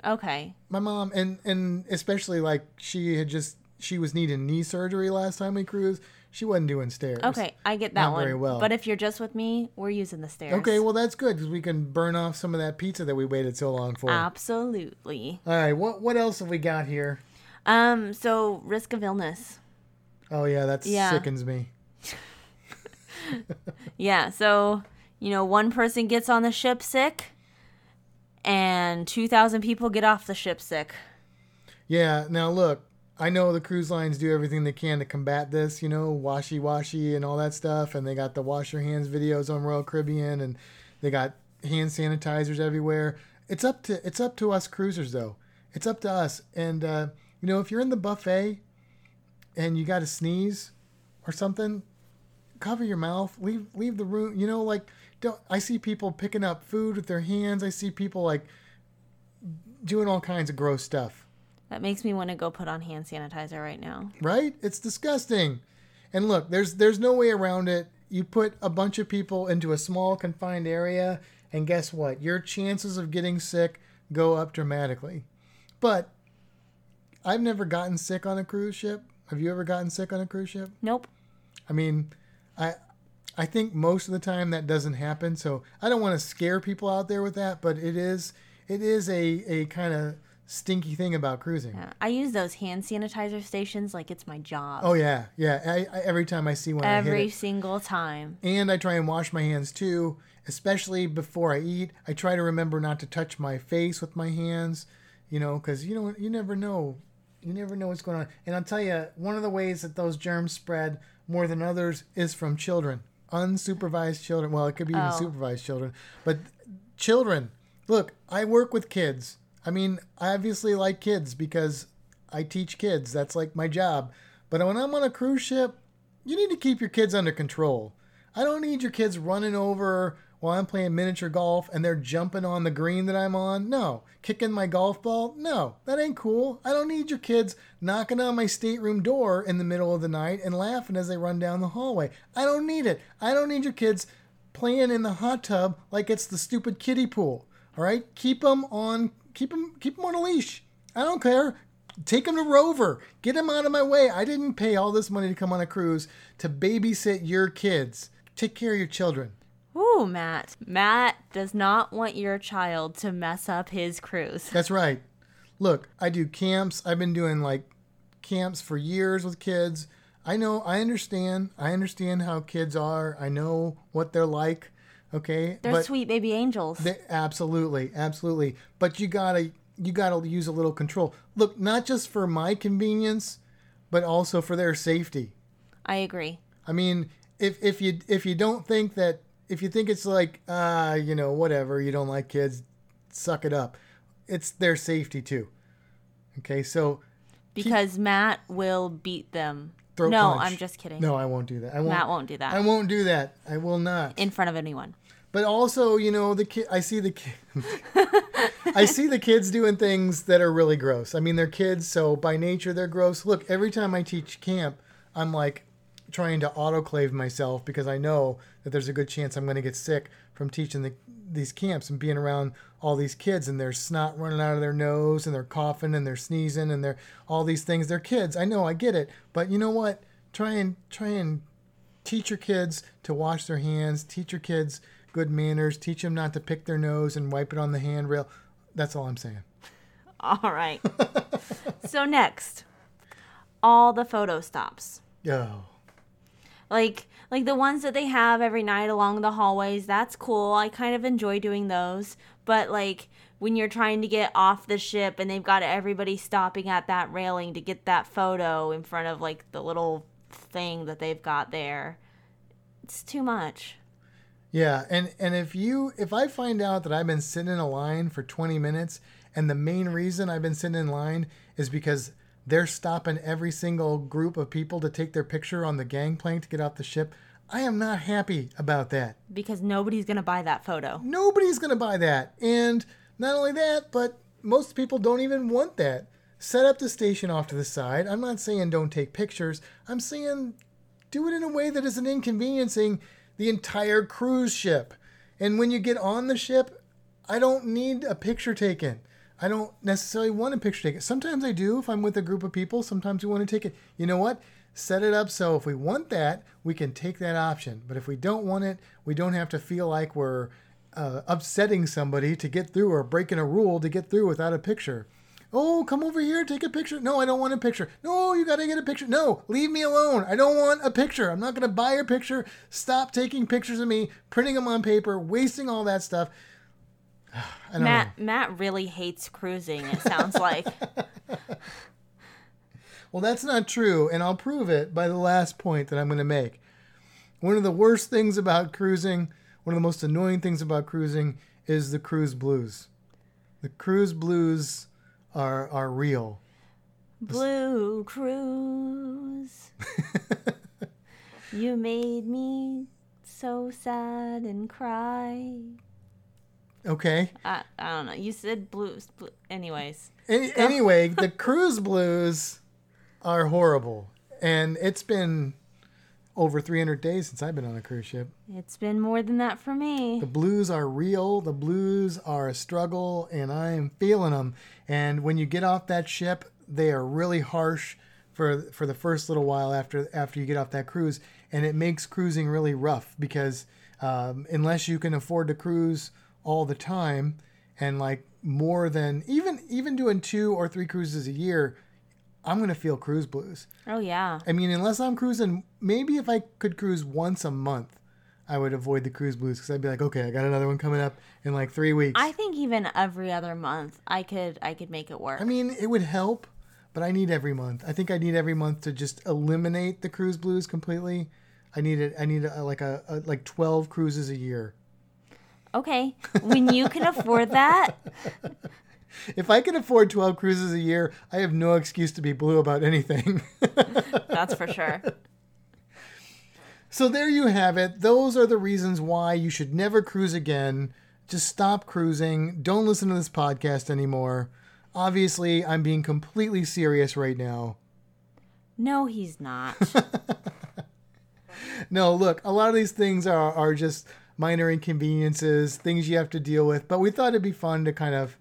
Okay. my mom, and and especially like she had just she was needing knee surgery last time we cruised, she wasn't doing stairs. Okay, I get that Not one. very well. But if you're just with me, we're using the stairs. Okay, well that's good because we can burn off some of that pizza that we waited so long for. Absolutely. All right, what what else have we got here? Um, so risk of illness. Oh yeah, that Yeah. sickens me. Yeah, so you know, one person gets on the ship sick and 2000 people get off the ship sick. Yeah, now look, I know the cruise lines do everything they can to combat this, you know, washy washy and all that stuff, and they got the wash your hands videos on Royal Caribbean, and they got hand sanitizers everywhere. It's up to it's up to us cruisers though. It's up to us, and uh, you know, if you're in the buffet and you got to sneeze or something, cover your mouth. Leave leave the room. You know, like don't. I see people picking up food with their hands. I see people like doing all kinds of gross stuff, That makes me want to go put on hand sanitizer right now. right? It's disgusting. And look, there's there's no way around it. You put a bunch of people into a small confined area, and guess what? Your chances of getting sick go up dramatically. But I've never gotten sick on a cruise ship. Have you ever gotten sick on a cruise ship? Nope. I mean, I I think most of the time that doesn't happen. So I don't want to scare people out there with that, but it is it is a a kind of stinky thing about cruising. Yeah, I use those hand sanitizer stations like it's my job. Oh yeah, yeah. I, I, every time I see one, Every single time. and I try and wash my hands too, especially before I eat. I try to remember not to touch my face with my hands, you know, because you know you never know, you never know what's going on. And I'll tell you, one of the ways that those germs spread more than others is from children, unsupervised children. Well, it could be even Oh. supervised children, but children. Look, I work with kids. I mean, I obviously like kids because I teach kids. That's like my job. But when I'm on a cruise ship, you need to keep your kids under control. I don't need your kids running over while I'm playing miniature golf and they're jumping on the green that I'm on. No. Kicking my golf ball? No. That ain't cool. I don't need your kids knocking on my stateroom door in the middle of the night and laughing as they run down the hallway. I don't need it. I don't need your kids playing in the hot tub like it's the stupid kiddie pool. All right? Keep them on keep him keep him on a leash. I don't care. Take him to Rover. Get him out of my way. I didn't pay all this money to come on a cruise to babysit your kids. Take care of your children. Ooh, Matt. Matt does not want your child to mess up his cruise. That's right. Look, I do camps. I've been doing like camps for years with kids. I know, I understand. I understand how kids are. I know what they're like. Okay? They're but sweet baby angels. They, absolutely, absolutely. But you gotta you gotta use a little control. Look, not just for my convenience, but also for their safety. I agree. I mean, if if you if you don't think that if you think it's like ah you know whatever you don't like kids, suck it up. It's their safety too. Okay, so Because Matt will beat them. no, punch. I'm just kidding. No, I won't do that. I won't. Matt won't do that I won't do that. I will not. in front of anyone. But also, you know, the kid. I see the kid. I see the kids doing things that are really gross. I mean, they're kids, so by nature they're gross. Look, every time I teach camp, I'm like trying to autoclave myself because I know that there's a good chance I'm going to get sick from teaching the, these camps and being around all these kids and there's snot running out of their nose and they're coughing and they're sneezing and they're all these things. They're kids. I know, I get it. But you know what? Try and try and teach your kids to wash their hands, teach your kids good manners, teach them not to pick their nose and wipe it on the handrail. That's all I'm saying. All right. so next, all the photo stops. Oh, Like like the ones that they have every night along the hallways, that's cool. I kind of enjoy doing those. But like when you're trying to get off the ship and they've got everybody stopping at that railing to get that photo in front of like the little thing that they've got there. It's too much. Yeah. And and if you if I find out that I've been sitting in a line for 20 minutes and the main reason I've been sitting in line is because they're stopping every single group of people to take their picture on the gangplank to get off the ship, I am not happy about that. Because nobody's gonna buy that photo. Nobody's going to buy that. And not only that, but most people don't even want that. Set up the station off to the side. I'm not saying don't take pictures. I'm saying do it in a way that isn't inconveniencing the entire cruise ship. And when you get on the ship, I don't need a picture taken. I don't necessarily want a picture taken. Sometimes I do if I'm with a group of people. Sometimes we want to take it. You know what? Set it up so if we want that, we can take that option. But if we don't want it, we don't have to feel like we're uh, upsetting somebody to get through or breaking a rule to get through without a picture. Oh, come over here, take a picture. No, I don't want a picture. No, you got to get a picture. No, leave me alone. I don't want a picture. I'm not to buy your picture. Stop taking pictures of me, printing them on paper, wasting all that stuff. I don't know. Matt Matt really hates cruising, it sounds like. Well, that's not true, and I'll prove it by the last point that I'm to make. One of the worst things about cruising, one of the most annoying things about cruising, is the cruise blues. The cruise blues are are real. Blue cruise. you made me so sad and cry. Okay. I, I don't know. You said blues. Blue. Anyways, Any, anyway, the cruise blues are horrible, and it's been over 300 days since I've been on a cruise ship. it's been more than that for me. The blues are real. The blues are a struggle, and I am feeling them. And when you get off that ship, they are really harsh for for the first little while after after you get off that cruise, and it makes cruising really rough because um, unless you can afford to cruise all the time and like more than even even doing two or three cruises a year, I'm gonna feel cruise blues. Oh yeah. I mean, unless I'm cruising, maybe if I could cruise once a month, I would avoid the cruise blues because I'd be like, okay, I got another one coming up in like three weeks. I think even every other month, I could I could make it work. I mean, it would help, but I need every month. I think I need every month to just eliminate the cruise blues completely. I need it. I need a, like a, a like twelve cruises a year. okay, when you can afford that, If I can afford twelve cruises a year, I have no excuse to be blue about anything. that's for sure. So there you have it. Those are the reasons why you should never cruise again. Just stop cruising. Don't listen to this podcast anymore. Obviously, I'm being completely serious right now. No, he's not. No, look, a lot of these things are, are just minor inconveniences, things you have to deal with, but we thought it'd be fun to kind of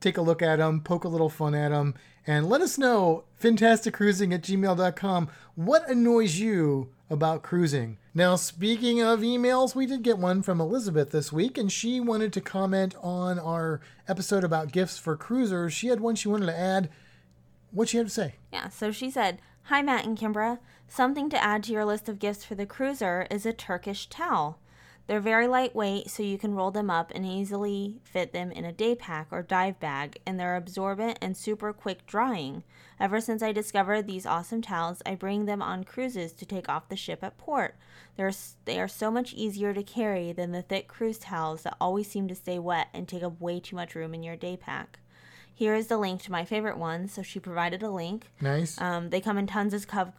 take a look at them, poke a little fun at them, and let us know, fantasticcruising at gmail.com, what annoys you about cruising. Now, speaking of emails, we did get one from Elizabeth this week, and she wanted to comment on our episode about gifts for cruisers. She had one she wanted to add. What she had to say? Yeah, so she said, Hi, Matt and Kimbra. Something to add to your list of gifts for the cruiser is a Turkish towel. They're very lightweight, so you can roll them up and easily fit them in a day pack or dive bag, and they're absorbent and super quick drying. Ever since I discovered these awesome towels, I bring them on cruises to take off the ship at port. They're, they are so much easier to carry than the thick cruise towels that always seem to stay wet and take up way too much room in your day pack. Here is the link to my favorite one. So she provided a link. Nice. Um, they come in tons of co-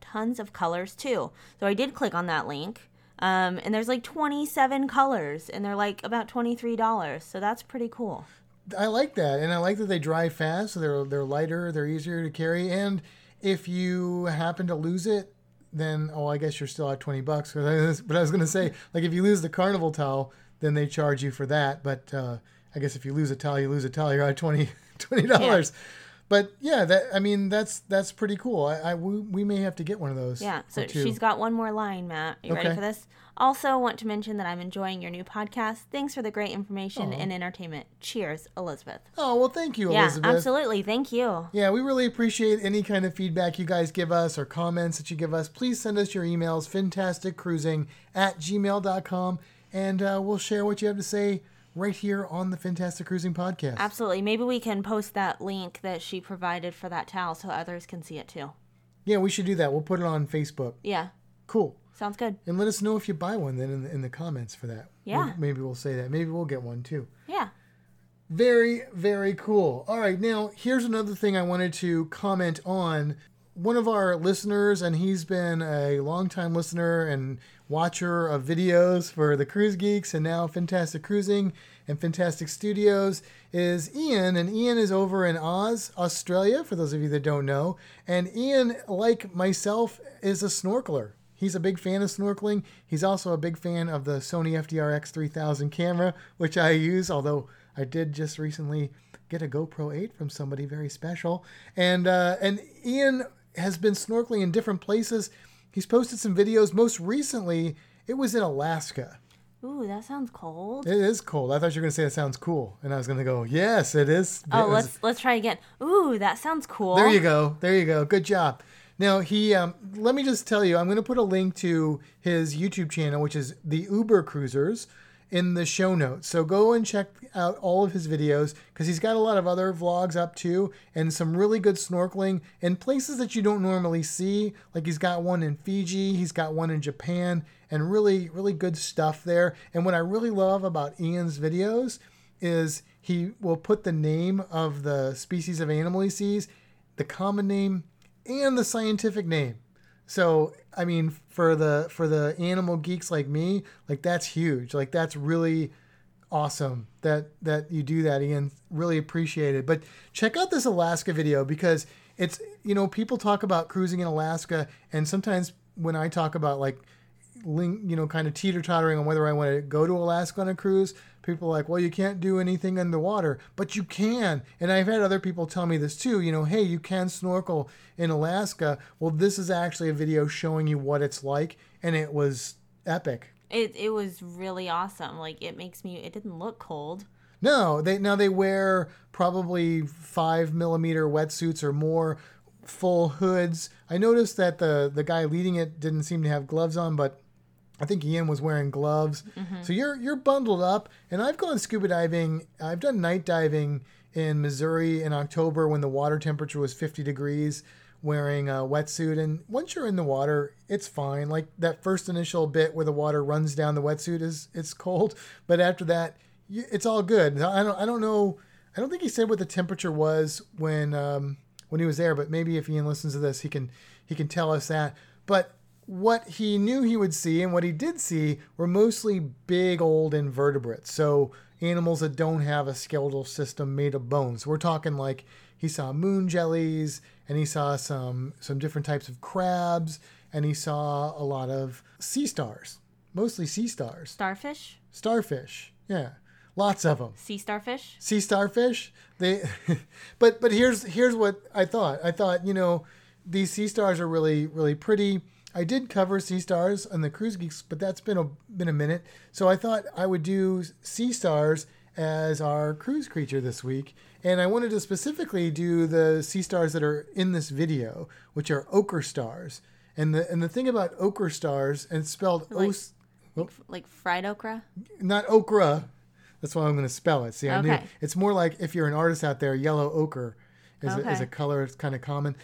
tons of colors too. So I did click on that link. Um, and there's like 27 colors, and they're like about $23. So that's pretty cool. I like that, and I like that they dry fast. So they're they're lighter, they're easier to carry, and if you happen to lose it, then oh, I guess you're still at twenty bucks. But I was, but I was gonna say, like if you lose the carnival towel, then they charge you for that. But uh, I guess if you lose a towel, you lose a towel. You're at 20 dollars. But yeah, that I mean that's that's pretty cool. I, I we, we may have to get one of those. Yeah. So she's got one more line, Matt. You ready for this? Also, want to mention that I'm enjoying your new podcast. Thanks for the great information and entertainment. Cheers, Elizabeth. Oh well, thank you, Yeah, Elizabeth. absolutely. Thank you. Yeah, we really appreciate any kind of feedback you guys give us or comments that you give us. Please send us your emails, fantasticcruising at gmail.com, and uh, we'll share what you have to say right here on the Fantastic Cruising Podcast. Absolutely. Maybe we can post that link that she provided for that towel so others can see it too. Yeah, we should do that. We'll put it on Facebook. Yeah. Cool. Sounds good. And let us know if you buy one then in the, in the comments for that. Yeah. Maybe- Maybe we'll say that. Maybe we'll get one too. Yeah. Very, very cool. All right, now here's another thing I wanted to comment on. One of our listeners, and he's been a longtime listener and watcher of videos for the Cruise Geeks and now Fantastic Cruising and Fantastic Studios, is Ian. And Ian is over in Oz, Australia, for those of you that don't know. And Ian, like myself, is a snorkeler. He's a big fan of snorkeling. He's also a big fan of the Sony FDRX 3000 camera, which I use, although I did just recently get a GoPro 8 from somebody very special. And uh, and Ian has been snorkeling in different places. He's posted some videos. Most recently, it was in Alaska. Ooh, that sounds cold. It is cold. I thought you were going to say it sounds cool. And I was going to go, yes, it is. Oh, It was- let's let's try again. Ooh, that sounds cool. There you go. There you go. Good job. Now he, um, let me just tell you, I'm going to put a link to his YouTube channel, which is the Uber Cruisers, in the show notes. So go and check out all of his videos because he's got a lot of other vlogs up too, and some really good snorkeling in places that you don't normally see. Like he's got one in Fiji, he's got one in Japan, and really, really good stuff there. And what I really love about Ian's videos is he will put the name of the species of animal he sees, the common name, and the scientific name. So I mean, for the for the animal geeks like me, like that's huge. Like that's really awesome that that you do that, Ian. Really appreciate it. But check out this Alaska video because it's you know people talk about cruising in Alaska, and sometimes when I talk about like link, you know, kind of teeter tottering on whether I want to go to Alaska on a cruise. People are like, well, you can't do anything underwater, but you can. And I've had other people tell me this too. You know, hey, you can snorkel in Alaska. Well, this is actually a video showing you what it's like, and it was epic. It it was really awesome. Like it makes me. It didn't look cold. No, they now they wear probably five millimeter wetsuits or more, full hoods. I noticed that the the guy leading it didn't seem to have gloves on, but I think Ian was wearing gloves. So you're you're bundled up. And I've gone scuba diving. I've done night diving in Missouri in October when the water temperature was 50 degrees, wearing a wetsuit. And once you're in the water, it's fine. Like that first initial bit where the water runs down the wetsuit is it's cold, but after that, you, it's all good. I don't I don't know. I don't think he said what the temperature was when um, when he was there, but maybe if Ian listens to this, he can he can tell us that. But what he knew he would see and what he did see were mostly big old invertebrates. So animals that don't have a skeletal system made of bones. We're talking like he saw moon jellies and he saw some some different types of crabs and he saw a lot of sea stars, mostly sea stars, Starfish, starfish. Yeah, lots of them sea starfish. sea starfish they but but here's here's what i thought i thought you know these sea stars are really really pretty i did cover sea stars on the cruise geeks but that's been a been a minute so i thought i would do sea stars as our cruise creature this week and i wanted to specifically do the sea stars that are in this video which are ochre stars and the and the thing about ochre stars and spelled Like- o Like fried okra. not okra. That's why I'm going to spell it. See, I knew Okay. it's more like if you're an artist out there, yellow ochre is, a, is a color. It's kind of common.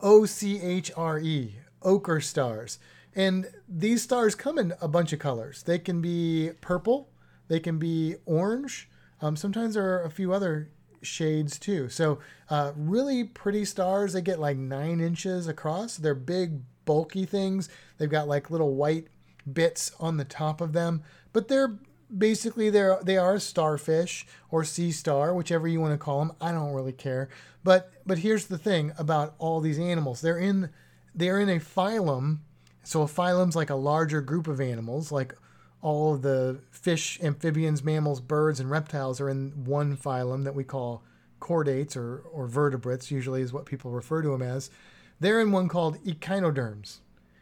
O C H R E, ochre stars. And these stars come in a bunch of colors. They can be purple, they can be orange. Um, sometimes there are a few other shades too. So, uh, really pretty stars. They get like nine inches across. They're big, bulky things. They've got like little white bits on the top of them, but they're basically they're they are a starfish or sea star, whichever you want to call them. I don't really care. But but here's the thing about all these animals. They're in they're in a phylum. So a phylum's like a larger group of animals, like all of the fish, amphibians, mammals, birds, and reptiles are in one phylum that we call chordates or, or vertebrates, usually is what people refer to them as. They're in one called echinoderms,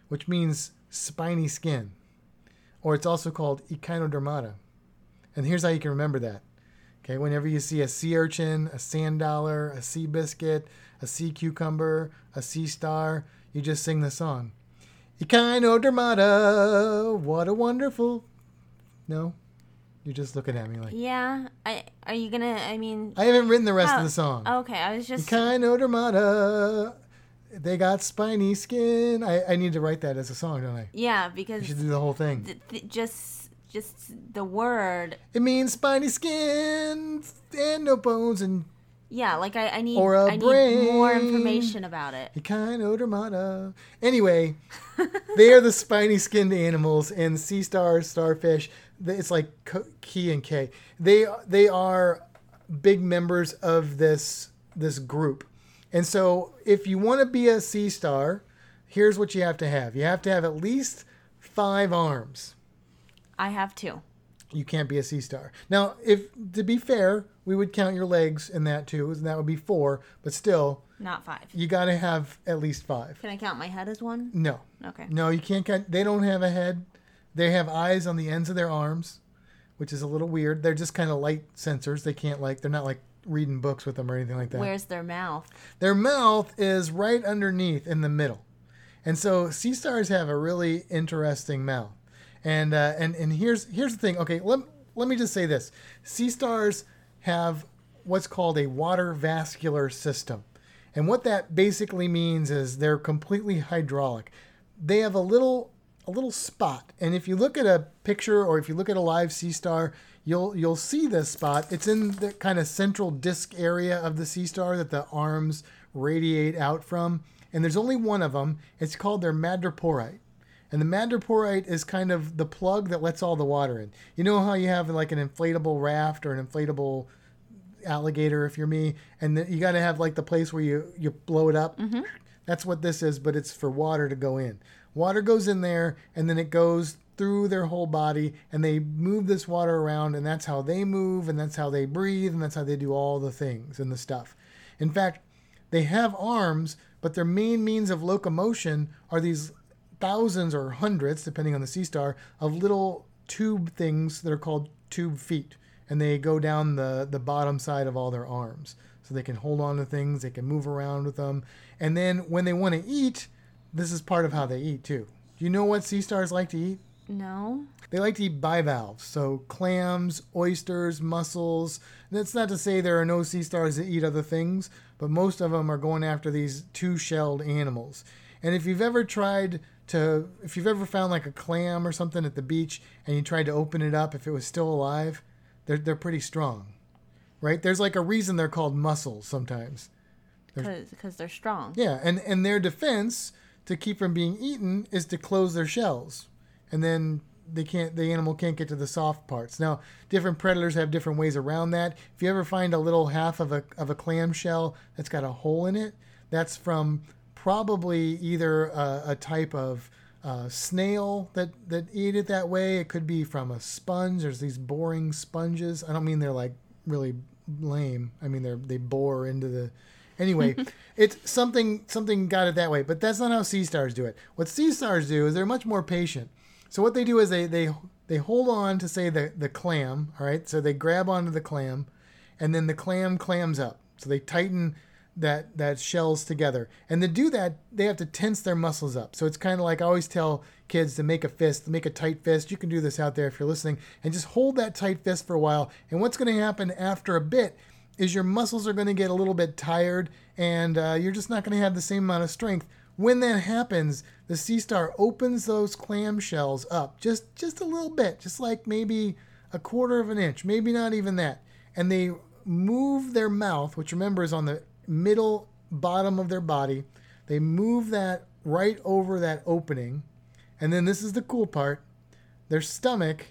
which means spiny skin, or it's also called echinodermata. And here's how you can remember that. Okay, whenever you see a sea urchin, a sand dollar, a sea biscuit, a sea cucumber, a sea star, you just sing the song. Echinodermata, what a wonderful. No? You're just looking at me like. Yeah. I are you gonna? I mean. I haven't written the rest of the oh, song. Okay, I was just. Echinodermata, they got spiny skin. I, I need to write that as a song, don't I? Yeah, I because should do the whole thing. th- th- just just the word. It means spiny skin and no bones and Yeah, like I, I need Or a I need more information about it. Echinodermata. Anyway, they are the spiny skinned animals and sea stars, starfish. It's like key and K. They they are big members of this this group. And so if you want to be a sea star, here's what you have to have. You have to have at least 5 arms. I have two. You can't be a sea star. Now, if to be fair, we would count your legs in that too, and that would be 4, but still Not five. you got to have at least 5. Can I count my head as one? No. Okay. No, you can't count. They don't have a head. They have eyes on the ends of their arms, which is a little weird. They're just kind of light sensors. They can't like they're not like reading books with them or anything like that. Where's their mouth? Their mouth is right underneath in the middle. And so sea stars have a really interesting mouth. And uh, and and here's here's the thing. Okay, let let me just say this. Sea stars have what's called a water vascular system. And what that basically means is they're completely hydraulic. They have a little a little spot. And if you look at a picture or if you look at a live sea star, you'll you'll see this spot. It's in the kind of central disc area of the sea star that the arms radiate out from. And there's only one of them. It's called their madreporite. And the madreporite is kind of the plug that lets all the water in. You know how you have like an inflatable raft or an inflatable alligator, if you're me, and then you got to have like the place where you you blow it up. Mm-hmm. That's what this is, but it's for water to go in. Water goes in there, and then it goes through their whole body, and they move this water around, and that's how they move, and that's how they breathe, and that's how they do all the things and the stuff. In fact, they have arms, but their main means of locomotion are these thousands or hundreds, depending on the sea star, of little tube things that are called tube feet. And they go down the, the bottom side of all their arms. So they can hold on to things, they can move around with them. And then when they want to eat, this is part of how they eat too. Do you know what sea stars like to eat? No. They like to eat bivalves, so clams, oysters, mussels. And that's not to say there are no sea stars that eat other things, but most of them are going after these two shelled animals. And if you've ever tried to, if you've ever found like a clam or something at the beach and you tried to open it up if it was still alive, they're, they're pretty strong, right? There's like a reason they're called mussels sometimes. Because they're strong. Yeah, and, and their defense to keep from being eaten is to close their shells. And then they can't the animal can't get to the soft parts. Now, different predators have different ways around that. If you ever find a little half of a of a clam shell that's got a hole in it, that's from probably either a, a type of uh, snail that that eat it that way. It could be from a sponge. There's these boring sponges. I don't mean they're like really lame. I mean they're they bore into the Anyway, it's something something got it that way, but that's not how sea stars do it. What sea stars do is they're much more patient. So what they do is they they they hold on to say the the clam, all right? So they grab onto the clam and then the clam clams up. So they tighten that that shells together. And to do that, they have to tense their muscles up. So it's kind of like I always tell kids to make a fist, make a tight fist. You can do this out there if you're listening and just hold that tight fist for a while. And what's going to happen after a bit is your muscles are going to get a little bit tired and uh, you're just not going to have the same amount of strength. When that happens, the sea star opens those clam shells up just just a little bit, just like maybe a quarter of an inch, maybe not even that. And they move their mouth, which remember is on the middle bottom of their body. They move that right over that opening. And then this is the cool part. Their stomach,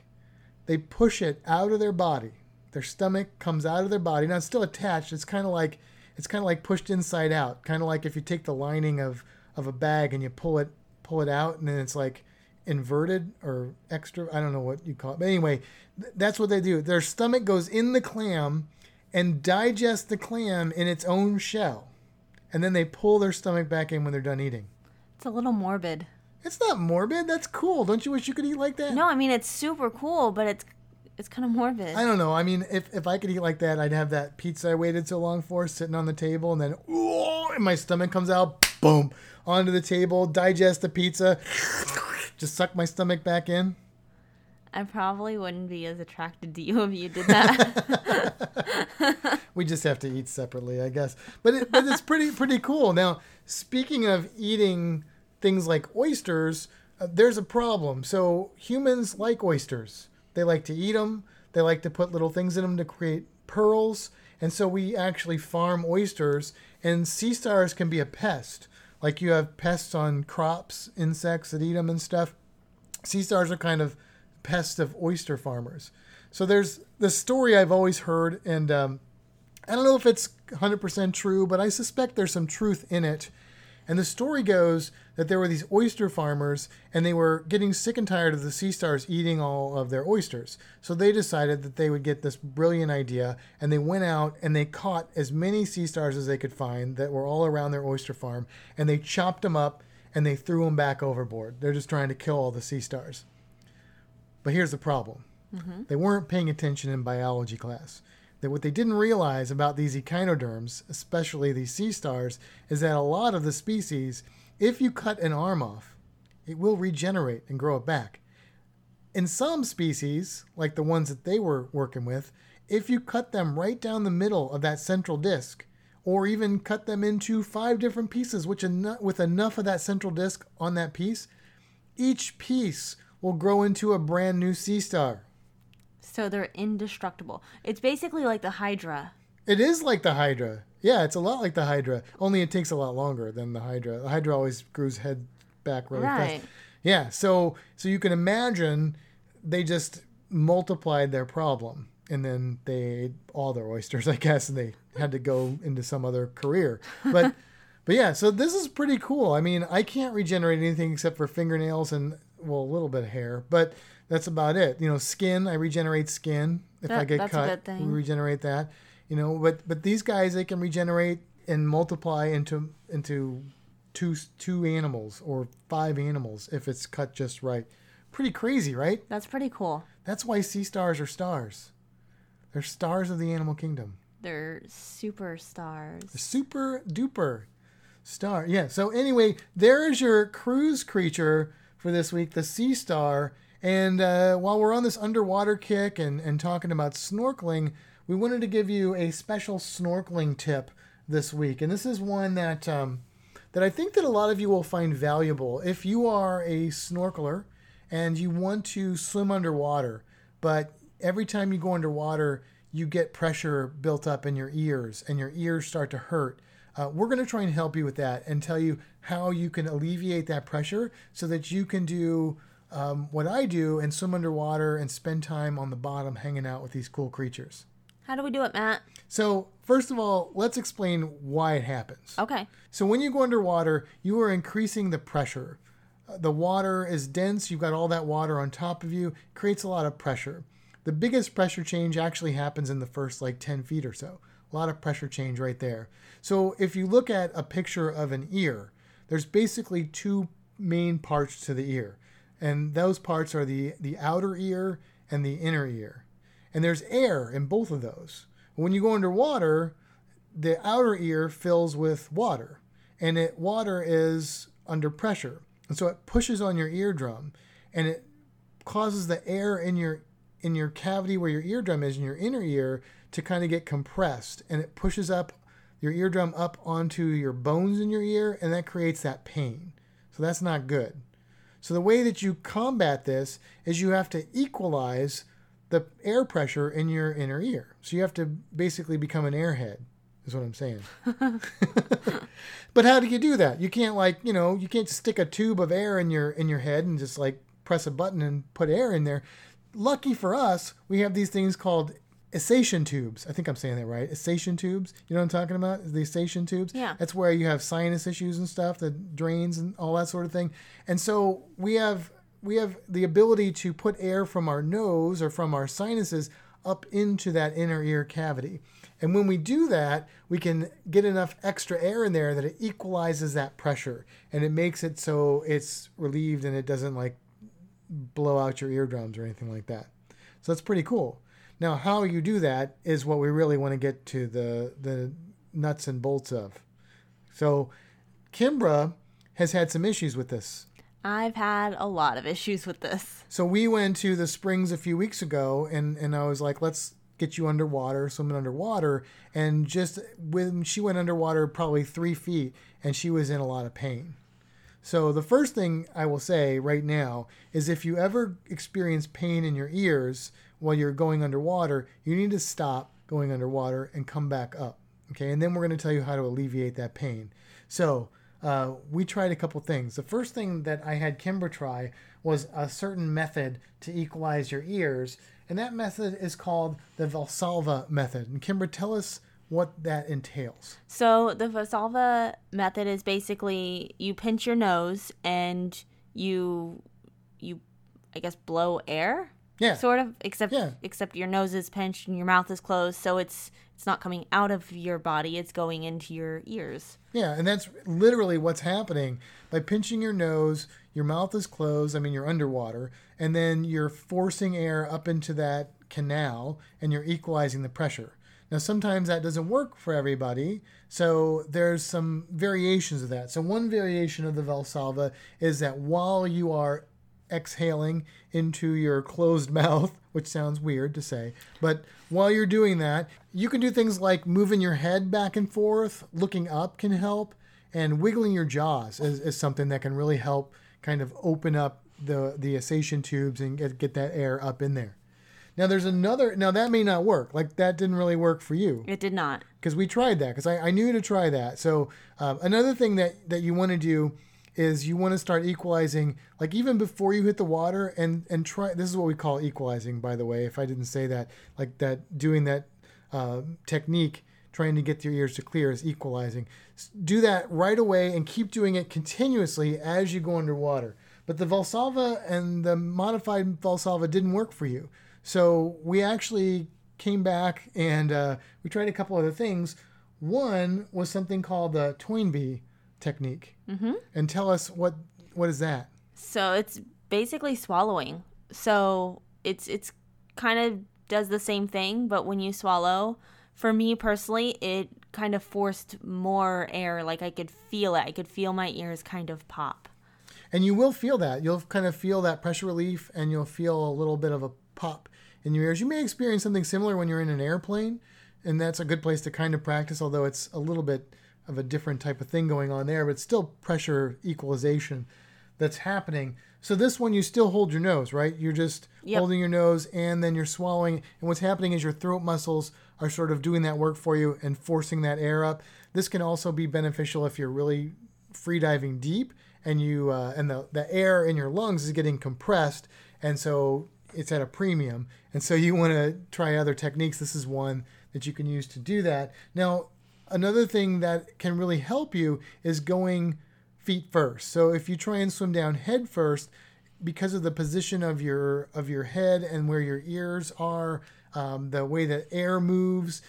they push it out of their body. Their stomach comes out of their body. Now it's still attached. It's kind of like it's kind of like pushed inside out. Kind of like if you take the lining of of a bag and you pull it pull it out and then it's like inverted or extra I don't know what you call it. But anyway, th- that's what they do. Their stomach goes in the clam and digest the clam in its own shell. And then they pull their stomach back in when they're done eating. It's a little morbid. It's not morbid. That's cool. Don't you wish you could eat like that? No, I mean it's super cool, but it's it's kind of morbid. I don't know. I mean, if, if I could eat like that, I'd have that pizza I waited so long for sitting on the table, and then ooh, and my stomach comes out, boom, onto the table, digest the pizza, just suck my stomach back in. I probably wouldn't be as attracted to you if you did that. We just have to eat separately, I guess. But it, but it's pretty pretty cool. Now, speaking of eating things like oysters, uh, there's a problem. So humans like oysters. They like to eat them. They like to put little things in them to create pearls. And so we actually farm oysters. And sea stars can be a pest. Like you have pests on crops, insects that eat them and stuff. Sea stars are kind of pests of oyster farmers. So there's the story I've always heard, and um, I don't know if it's 100% true, but I suspect there's some truth in it. And the story goes that there were these oyster farmers and they were getting sick and tired of the sea stars eating all of their oysters. So they decided that they would get this brilliant idea and they went out and they caught as many sea stars as they could find that were all around their oyster farm and they chopped them up and they threw them back overboard. They're just trying to kill all the sea stars. But here's the problem mm-hmm. they weren't paying attention in biology class. That what they didn't realize about these echinoderms, especially these sea stars, is that a lot of the species, if you cut an arm off, it will regenerate and grow it back. In some species, like the ones that they were working with, if you cut them right down the middle of that central disc, or even cut them into five different pieces, which eno- with enough of that central disc on that piece, each piece will grow into a brand new sea star. so they're indestructible. It's basically like the Hydra. It is like the Hydra. Yeah, it's a lot like the Hydra. Only it takes a lot longer than the Hydra. The Hydra always grows head back really Right. fast. Yeah, so so you can imagine they just multiplied their problem and then they ate all their oysters, I guess, and they had to go into some other career. But but yeah, so this is pretty cool. I mean, I can't regenerate anything except for fingernails and well, a little bit of hair, but that's about it. You know, skin, I regenerate skin if I get that's cut. we regenerate that. You know, but but these guys they can regenerate and multiply into into two two animals or five animals if it's cut just right. Pretty crazy, right? That's pretty cool. That's why sea stars are stars. They're stars of the animal kingdom. They're superstars. Super duper star. Yeah. So anyway, there is your cruise creature for this week, the sea star. And uh, while we're on this underwater kick and, and talking about snorkeling, we wanted to give you a special snorkeling tip this week. And this is one that um, that I think that a lot of you will find valuable if you are a snorkeler and you want to swim underwater, but every time you go underwater, you get pressure built up in your ears and your ears start to hurt. Uh, we're going to try and help you with that and tell you how you can alleviate that pressure so that you can do um, what I do and swim underwater and spend time on the bottom hanging out with these cool creatures. How do we do it, Matt? So, first of all, let's explain why it happens. Okay. So when you go underwater, you are increasing the pressure. Uh, The water is dense, you've got all that water on top of you, creates a lot of pressure. The biggest pressure change actually happens in the first like 10 feet or so. A lot of pressure change right there. So if you look at a picture of an ear, there's basically two main parts to the ear. And those parts are the, the outer ear and the inner ear. And there's air in both of those. When you go underwater, the outer ear fills with water and it water is under pressure and so it pushes on your eardrum and it causes the air in your in your cavity where your eardrum is in your inner ear to kind of get compressed and it pushes up your eardrum up onto your bones in your ear and that creates that pain so that's not good so the way that you combat this is you have to equalize the air pressure in your inner ear so you have to basically become an airhead is what i'm saying but how do you do that? You can't like, you know, you can't stick a tube of air in your in your head and just like press a button and put air in there. Lucky for us, we have these things called eustachian tubes. I think I'm saying that right. Eustachian tubes. You know what I'm talking about? The eustachian tubes. Yeah. That's where you have sinus issues and stuff, the drains and all that sort of thing. And so we have we have the ability to put air from our nose or from our sinuses up into that inner ear cavity. And when we do that, we can get enough extra air in there that it equalizes that pressure and it makes it so it's relieved and it doesn't like blow out your eardrums or anything like that. So that's pretty cool. Now, how you do that is what we really want to get to the the nuts and bolts of. So, Kimbra has had some issues with this. I've had a lot of issues with this. So we went to the springs a few weeks ago, and and I was like, let's get you underwater, swimming underwater. And just when she went underwater, probably three feet, and she was in a lot of pain. So the first thing I will say right now is if you ever experience pain in your ears while you're going underwater, you need to stop going underwater and come back up. Okay, and then we're going to tell you how to alleviate that pain. So uh, we tried a couple things. The first thing that I had Kimber try was a certain method to equalize your ears, and that method is called the Valsalva method. And Kimber, tell us what that entails. So the Valsalva method is basically you pinch your nose and you you I guess blow air. Yeah. Sort of, except Yeah. except your nose is pinched and your mouth is closed, so it's it's not coming out of your body, it's going into your ears. Yeah, and that's literally what's happening. By pinching your nose, your mouth is closed, I mean, you're underwater, and then you're forcing air up into that canal and you're equalizing the pressure. Now, sometimes that doesn't work for everybody, so there's some variations of that. So, one variation of the Valsalva is that while you are exhaling into your closed mouth, which sounds weird to say. But while you're doing that, you can do things like moving your head back and forth, looking up can help, and wiggling your jaws is, is something that can really help kind of open up the, the eustachian tubes and get, get that air up in there. Now, there's another, now that may not work. Like, that didn't really work for you It did not. because we tried that because I, I knew to try that. So um, another thing that that you want to do is you want to start equalizing like even before you hit the water and and try this is what we call equalizing by the way if i didn't say that like that doing that uh, technique trying to get your ears to clear is equalizing. Do that right away and keep doing it continuously as you go underwater. But the valsalva and the modified valsalva didn't work for you. So we actually came back and uh, we tried a couple other things. One was something called the toynbee technique mm-hmm. and tell us what what is that So it's basically swallowing. So it's it's kind of does the same thing, but when you swallow, for me personally, it kind of forced more air. Like I could feel it. I could feel my ears kind of pop. and you will feel that you'll kind of feel that pressure relief and you'll feel a little bit of a pop in your ears you may experience something similar when you're in an airplane and that's a good place to kind of practice although it's a little bit of a different type of thing going on there but still pressure equalization that's happening. So this one you still hold your nose right? You're just Yep. holding your nose and then you're swallowing. And what's happening is your throat muscles are sort of doing that work for you and forcing that air up. This can also be beneficial if you're really free diving deep and you uh, and the, the air in your lungs is getting compressed. And so it's at a premium. And so you want to try other techniques. This is one that you can use to do that. Now another thing that can really help you is going feet first so if you try and swim down head first because of the position of your of your head and where your ears are um, the way that air moves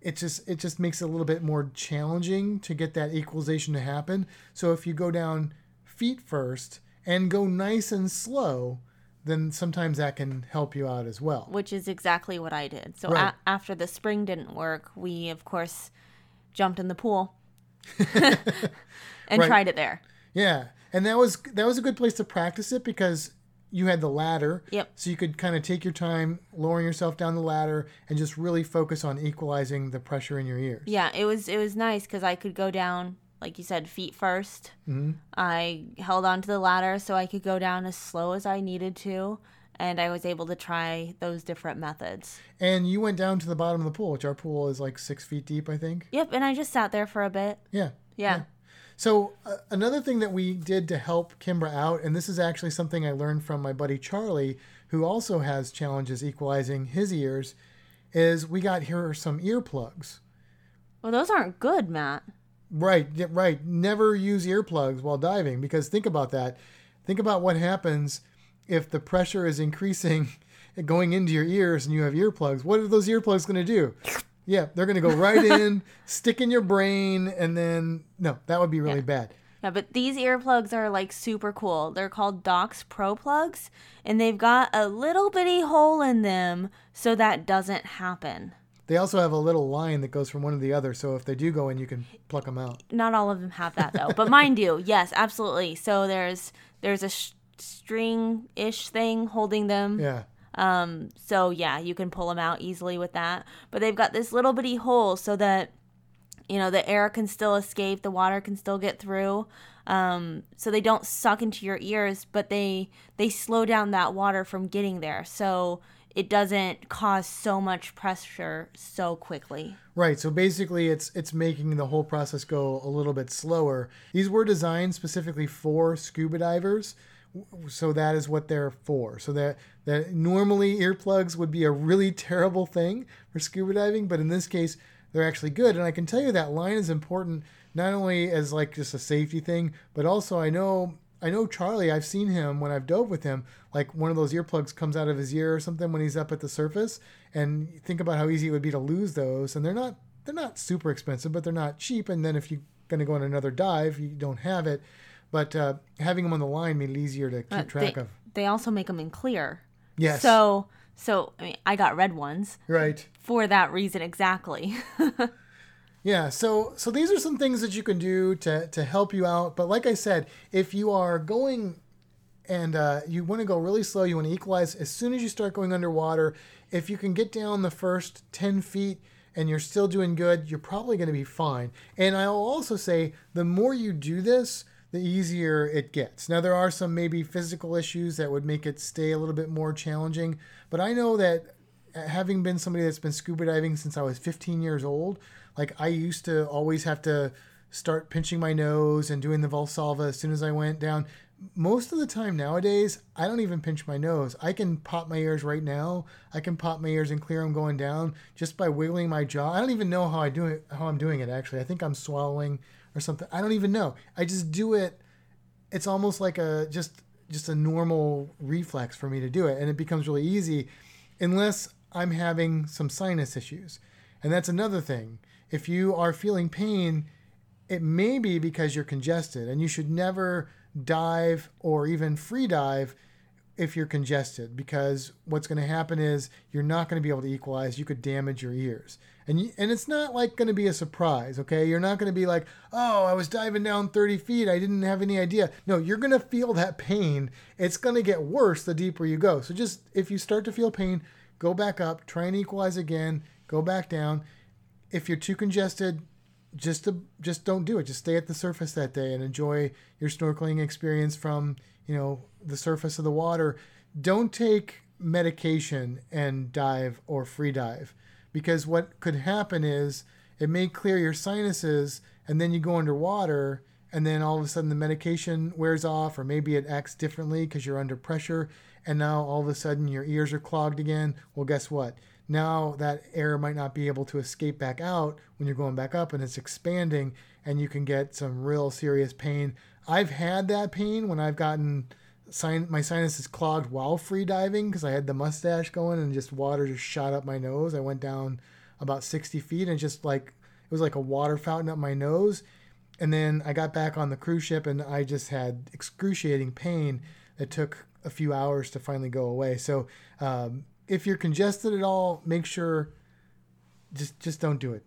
it just it just makes it a little bit more challenging to get that equalization to happen. So if you go down feet first and go nice and slow, then sometimes that can help you out as well. which is exactly what I did. So Right. a- after the spring didn't work, we of course jumped in the pool and Right. tried it there. Yeah, and that was that was a good place to practice it because you had the ladder. Yep. So you could kind of take your time, lowering yourself down the ladder, and just really focus on equalizing the pressure in your ears. Yeah, it was it was nice because I could go down, like you said, feet 1st Mm-hmm. I held onto the ladder so I could go down as slow as I needed to, and I was able to try those different methods. And you went down to the bottom of the pool, which our pool is like six feet deep, I think. Yep, and I just sat there for a bit. Yeah. Yeah. So uh, another thing that we did to help Kimbra out, and this is actually something I learned from my buddy Charlie, who also has challenges equalizing his ears, is we got here some earplugs. Well, those aren't good, Matt. Right, right. Never use earplugs while diving because think about that. Think about what happens if the pressure is increasing going into your ears and you have earplugs. What are those earplugs going to do? Yeah, they're going to go right in, stick in your brain, and then no, that would be really bad. Yeah, but these earplugs are like super cool. They're called Doc's Proplugs, and they've got a little bitty hole in them so that doesn't happen. They also have a little line that goes from one to the other, so if they do go in, you can pluck them out. Not all of them have that though, but mine do. Yes, absolutely. So there's there's a sh- string ish thing holding them. Yeah. Um, so yeah, you can pull them out easily with that. But they've got this little bitty hole so that you know the air can still escape, the water can still get through. Um, so they don't suck into your ears, but they they slow down that water from getting there. So it doesn't cause so much pressure so quickly. Right. So basically, it's it's making the whole process go a little bit slower. These were designed specifically for scuba divers, so that is what they're for. So that that normally earplugs would be a really terrible thing for scuba diving, but in this case, they're actually good. And I can tell you that line is important not only as like just a safety thing, but also I know I know Charlie. I've seen him when I've dove with him. Like one of those earplugs comes out of his ear or something when he's up at the surface, and think about how easy it would be to lose those. And they're not they're not super expensive, but they're not cheap. And then if you're going to go on another dive, you don't have it. But uh, having them on the line made it easier to keep Uh, track they, of. they also make them in clear. Yes. So so I mean I got red ones right. for that reason exactly. Yeah, so so these are some things that you can do to to help you out. But like I said, if you are going and uh, you want to go really slow, you want to equalize as soon as you start going underwater. If you can get down the first ten feet and you're still doing good, you're probably going to be fine. And I'll also say the more you do this, the easier it gets. Now there are some maybe physical issues that would make it stay a little bit more challenging, but I know that uh, having been somebody that's been scuba diving since I was 15 years old, like I used to always have to start pinching my nose and doing the Valsalva as soon as I went down. Most of the time nowadays, I don't even pinch my nose. I can pop my ears right now. I can pop my ears and clear them going down just by wiggling my jaw. I don't even know how I do it, how I'm doing it actually. I think I'm swallowing or something. I don't even know. I just do it. It's almost like a just just a normal reflex for me to do it, and it becomes really easy, unless I'm having some sinus issues, and that's another thing. If you are feeling pain, it may be because you're congested, and you should never dive or even free dive if you're congested because what's going to happen is you're not going to be able to equalize you could damage your ears and you, and it's not like going to be a surprise okay? You're not going to be like oh i was diving down 30 feet i didn't have any idea. No you're going to feel that pain. It's going to get worse the deeper you go. So just if you start to feel pain go back up try and equalize again go back down. If you're too congested just to just don't do it. Just stay at the surface that day and enjoy your snorkeling experience from you know the surface of the water. Don't take medication and dive or free dive because what could happen is it may clear your sinuses and then you go underwater and then all of a sudden the medication wears off or maybe it acts differently because you're under pressure and now all of a sudden your ears are clogged again. Well guess what? Now that air might not be able to escape back out when you're going back up and it's expanding and you can get some real serious pain. I've had that pain when i've gotten sin- my sinuses is clogged while free diving because i had the mustache going and just water just shot up my nose i went down about 60 feet and just like it was like a water fountain up my nose and then i got back on the cruise ship and i just had excruciating pain that took a few hours to finally go away so um, if you're congested at all, make sure just just don't do it.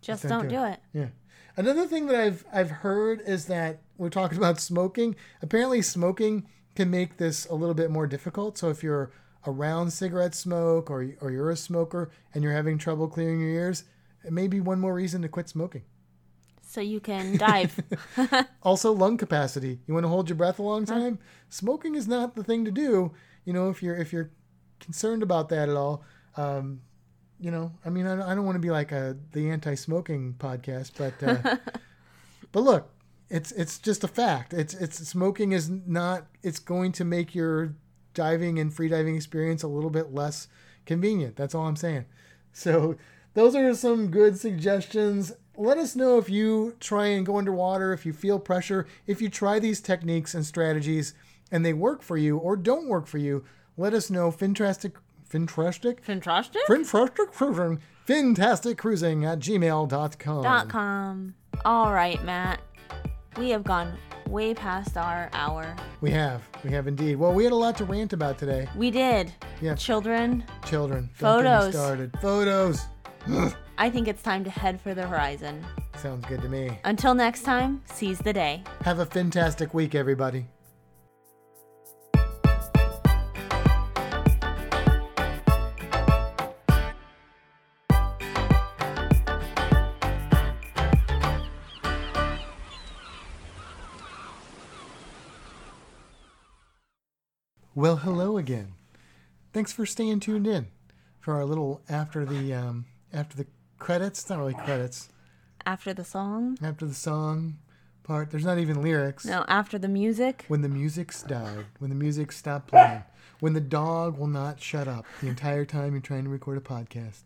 Just, just don't, don't, do, it. it. Yeah. Another thing that I've I've heard is that we're talking about smoking. Apparently, smoking can make this a little bit more difficult. So if you're around cigarette smoke or or you're a smoker and you're having trouble clearing your ears, it may be one more reason to quit smoking. So you can dive. also, lung capacity. You want to hold your breath a long time? Huh? Smoking is not the thing to do. You know, if you're if you're concerned about that at all. Um, you know, I mean, I, I don't want to be like a the anti-smoking podcast, but uh, but look, it's it's just a fact. It's it's smoking is not. It's going to make your diving and free diving experience a little bit less convenient. That's all I'm saying. So those are some good suggestions. Let us know if you try and go underwater, if you feel pressure, if you try these techniques and strategies and they work for you or don't work for you let us know. Fintastic, Fintastic? Fintastic? Fintastic Cruising. Fintastic Cruising at gmail.com. Dot com. All right, Matt. We have gone way past our hour. We have. We have indeed. Well, we had a lot to rant about today. We did. Yeah. Children. Children. Photos. started. Photos. I think it's time to head for the horizon. Sounds good to me. Until next time, seize the day. Have a fantastic week, everybody. Well, hello again. Thanks for staying tuned in for our little after the um, after the credits. It's not really credits. After the song. After the song part. There's not even lyrics. No, after the music. When the music's died. When the music stopped playing. When the dog will not shut up the entire time you're trying to record a podcast.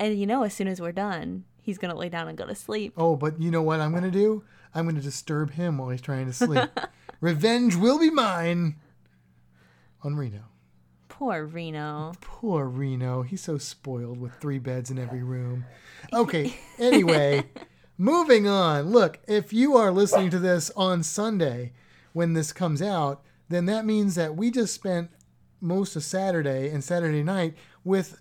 And you know, as soon as we're done, he's gonna lay down and go to sleep. Oh, but you know what I'm gonna do? I'm gonna disturb him while he's trying to sleep. Revenge will be mine on Reno. Poor Reno. Poor Reno. He's so spoiled with three beds in every room. Okay, anyway, moving on. Look, if you are listening to this on Sunday when this comes out, then that means that we just spent most of Saturday and Saturday night with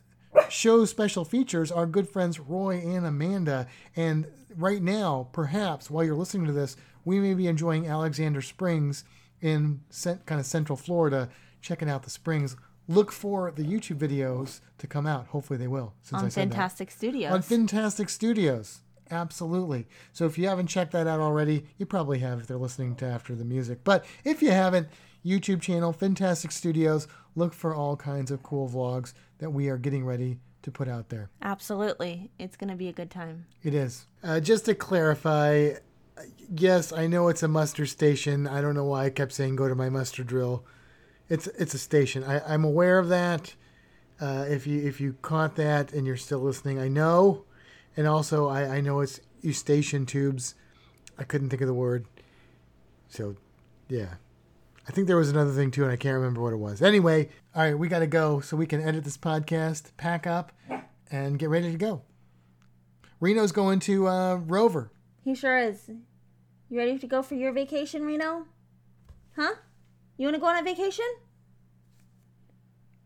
show special features our good friends Roy and Amanda. And right now, perhaps while you're listening to this, we may be enjoying Alexander Springs in kind of central Florida checking out the springs, look for the YouTube videos to come out. Hopefully they will. Since on I said Fintastic that. Studios. On Fintastic Studios. Absolutely. So if you haven't checked that out already, you probably have if they're listening to after the music. But if you haven't, YouTube channel, Fintastic Studios, look for all kinds of cool vlogs that we are getting ready to put out there. Absolutely. It's going to be a good time. It is. Uh, just to clarify, yes, I know it's a muster station. I don't know why I kept saying go to my muster drill. It's it's a station. I, I'm aware of that. Uh, if you if you caught that and you're still listening, I know. And also, I, I know it's eustachian tubes. I couldn't think of the word. So, yeah. I think there was another thing too, and I can't remember what it was. Anyway, all right, we got to go so we can edit this podcast, pack up, and get ready to go. Reno's going to uh, Rover. He sure is. You ready to go for your vacation, Reno? Huh? You want to go on a vacation?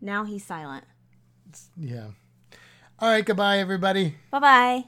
Now he's silent. Yeah. All right, goodbye, everybody. Bye bye.